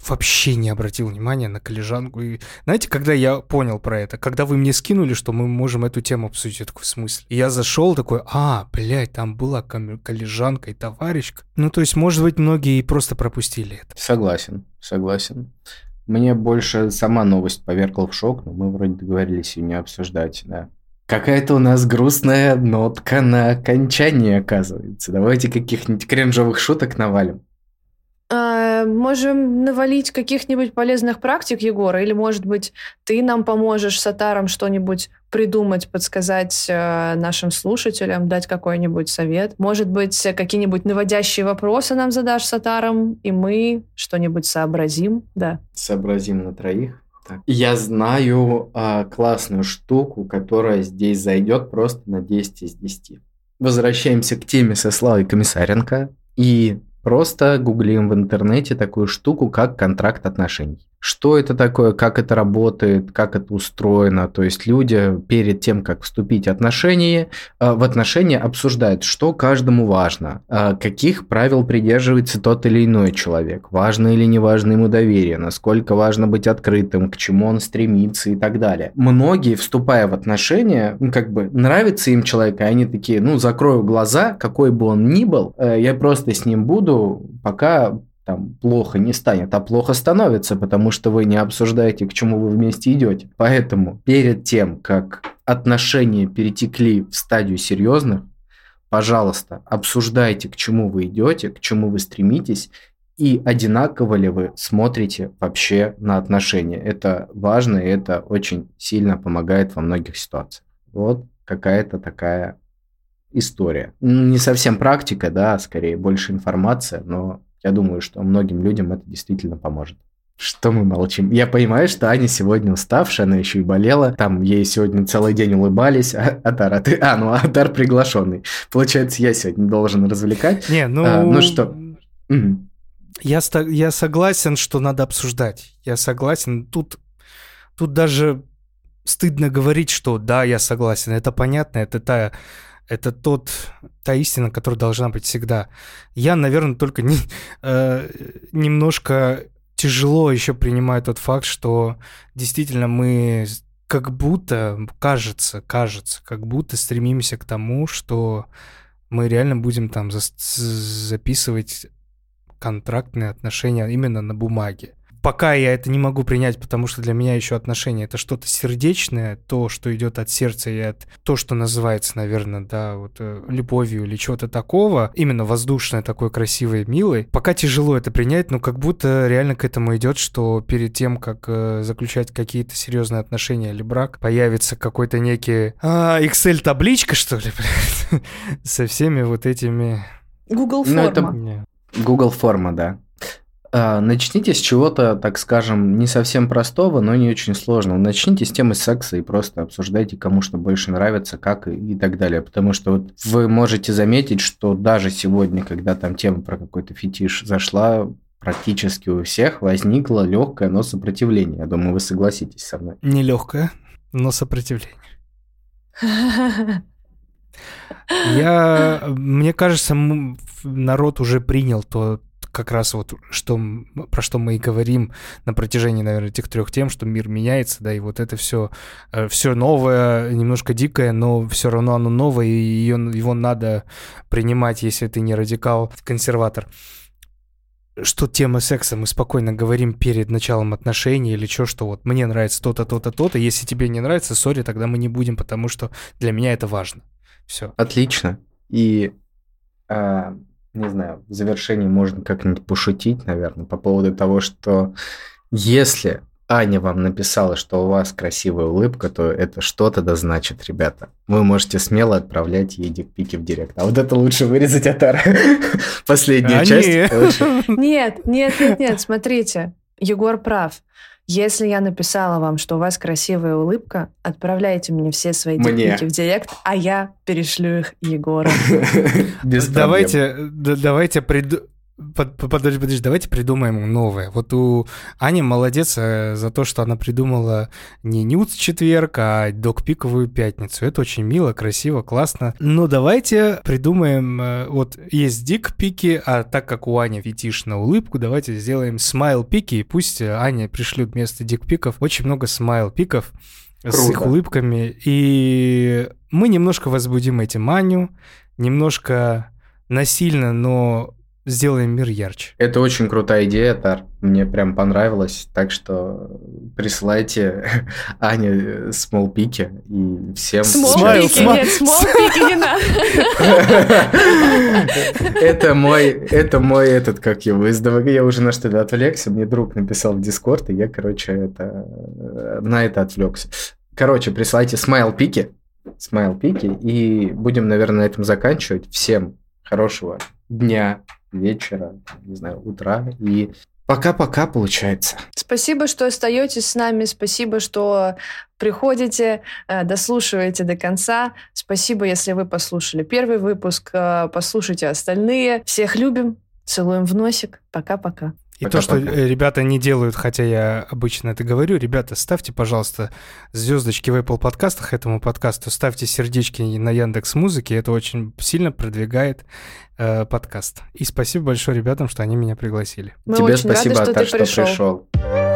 C: вообще не обратил внимания на коллежанку. И знаете, когда я понял про это? Когда вы мне скинули, что мы можем эту тему обсудить, я такой, в смысле? И я зашел такой, а, блядь, там была коллежанка и товарищка. Ну, то есть, может быть, многие просто пропустили это.
B: Согласен, согласен. Мне больше сама новость повергла в шок, но мы вроде договорились ее не обсуждать, да. Какая-то у нас грустная нотка на окончании, оказывается. Давайте каких-нибудь кринжовых шуток навалим.
A: А, можем навалить каких-нибудь полезных практик, Егора, или, может быть, ты нам поможешь с Атаром что-нибудь придумать, подсказать э, нашим слушателям, дать какой-нибудь совет. Может быть, э, какие-нибудь наводящие вопросы нам задашь с и мы что-нибудь сообразим, да.
B: Сообразим на троих. Так. Я знаю а, классную штуку, которая здесь зайдет просто на 10 из 10. Возвращаемся к теме со Славой Комиссаренко и просто гуглим в интернете такую штуку, как контракт отношений. Что это такое, как это работает, как это устроено. То есть люди перед тем, как вступить в отношения, э, в отношения обсуждают, что каждому важно, э, каких правил придерживается тот или иной человек, важно или не важно ему доверие, насколько важно быть открытым, к чему он стремится и так далее. Многие, вступая в отношения, ну, как бы нравится им человек, и они такие, ну, закрою глаза, какой бы он ни был, э, я просто с ним буду, пока там плохо не станет, а плохо становится, потому что вы не обсуждаете, к чему вы вместе идете. Поэтому перед тем, как отношения перетекли в стадию серьезных, пожалуйста, обсуждайте, к чему вы идете, к чему вы стремитесь, и одинаково ли вы смотрите вообще на отношения. Это важно, и это очень сильно помогает во многих ситуациях. Вот какая-то такая история. Не совсем практика, да, скорее больше информация, но я думаю, что многим людям это действительно поможет. Что мы молчим? Я понимаю, что Аня сегодня уставшая, она еще и болела. Там ей сегодня целый день улыбались. А, Атар, а ты... А, ну Атар приглашенный. Получается, я сегодня должен развлекать.
C: Не, ну...
B: А, ну что?
C: Я, я согласен, что надо обсуждать. Я согласен. Тут, тут даже стыдно говорить, что да, я согласен. Это понятно, это та это тот, та истина, которая должна быть всегда. Я, наверное, только не, [laughs] э, немножко тяжело еще принимаю тот факт, что действительно мы как будто, кажется, кажется, как будто стремимся к тому, что мы реально будем там за записывать контрактные отношения именно на бумаге пока я это не могу принять, потому что для меня еще отношения это что-то сердечное, то, что идет от сердца и от то, что называется, наверное, да, вот э, любовью или чего-то такого, именно воздушное, такое красивое, милое. Пока тяжело это принять, но как будто реально к этому идет, что перед тем, как э, заключать какие-то серьезные отношения или брак, появится какой-то некий а, Excel-табличка, что ли, [laughs] со всеми вот этими...
A: Google форма. Ну, это...
B: Google форма, да. А, начните с чего-то, так скажем, не совсем простого, но не очень сложного. Начните с темы секса и просто обсуждайте, кому что больше нравится, как и, и так далее. Потому что вот вы можете заметить, что даже сегодня, когда там тема про какой-то фетиш зашла, практически у всех возникло легкое, но сопротивление. Я думаю, вы согласитесь со мной.
C: Не легкое, но сопротивление. Я, мне кажется, народ уже принял то, как раз вот что, про что мы и говорим на протяжении, наверное, этих трех тем, что мир меняется, да, и вот это все, э, все новое, немножко дикое, но все равно оно новое, и ее, его надо принимать, если ты не радикал, консерватор что тема секса мы спокойно говорим перед началом отношений или что, что вот мне нравится то-то, то-то, то-то. Если тебе не нравится, сори, тогда мы не будем, потому что для меня это важно. Все.
B: Отлично. И а, не знаю, в завершении можно как-нибудь пошутить, наверное, по поводу того, что если Аня вам написала, что у вас красивая улыбка, то это что-то да значит, ребята. Вы можете смело отправлять ей дикпики в директ. А вот это лучше вырезать от [laughs] Последняя часть.
A: Нет, нет, нет, нет, смотрите. Егор прав. Если я написала вам, что у вас красивая улыбка, отправляйте мне все свои дикпики в директ, а я перешлю их Егору. [laughs]
C: Давайте, давайте Подожди, подожди, давайте придумаем новое. Вот у Ани молодец э, за то, что она придумала не нюц четверг, а докпиковую пятницу. Это очень мило, красиво, классно. Но давайте придумаем, э, вот есть дик-пики, а так как у Ани фетиш на улыбку, давайте сделаем смайл-пики, и пусть Аня пришлют вместо дик-пиков очень много смайл-пиков с их улыбками. И мы немножко возбудим этим Аню, немножко насильно, но сделаем мир ярче.
B: Это очень крутая идея, Тар. Мне прям понравилось. Так что присылайте [laughs] Ане смолпики и всем...
A: Смолпики? Нет, смолпики не надо. [laughs]
B: Это мой, это мой этот, как его, я уже на что-то отвлекся. Мне друг написал в Дискорд, и я, короче, это, на это отвлекся. Короче, присылайте смайл-пики, смайл-пики, и будем, наверное, на этом заканчивать. Всем хорошего дня, вечера, не знаю, утра. И пока-пока получается.
A: Спасибо, что остаетесь с нами. Спасибо, что приходите, э, дослушиваете до конца. Спасибо, если вы послушали первый выпуск. Э, послушайте остальные. Всех любим. Целуем в носик. Пока-пока.
C: И
B: Пока,
C: то, что
B: пока.
C: э, ребята не делают, хотя я обычно это говорю, ребята, ставьте, пожалуйста, звездочки в Apple подкастах этому подкасту, ставьте сердечки на Яндекс Музыке, это очень сильно продвигает э, подкаст. И спасибо большое ребятам, что они меня пригласили.
A: Мы
B: Тебе
A: очень рады,
B: спасибо,
A: что
B: Аташ,
A: ты пришел.
B: пришел.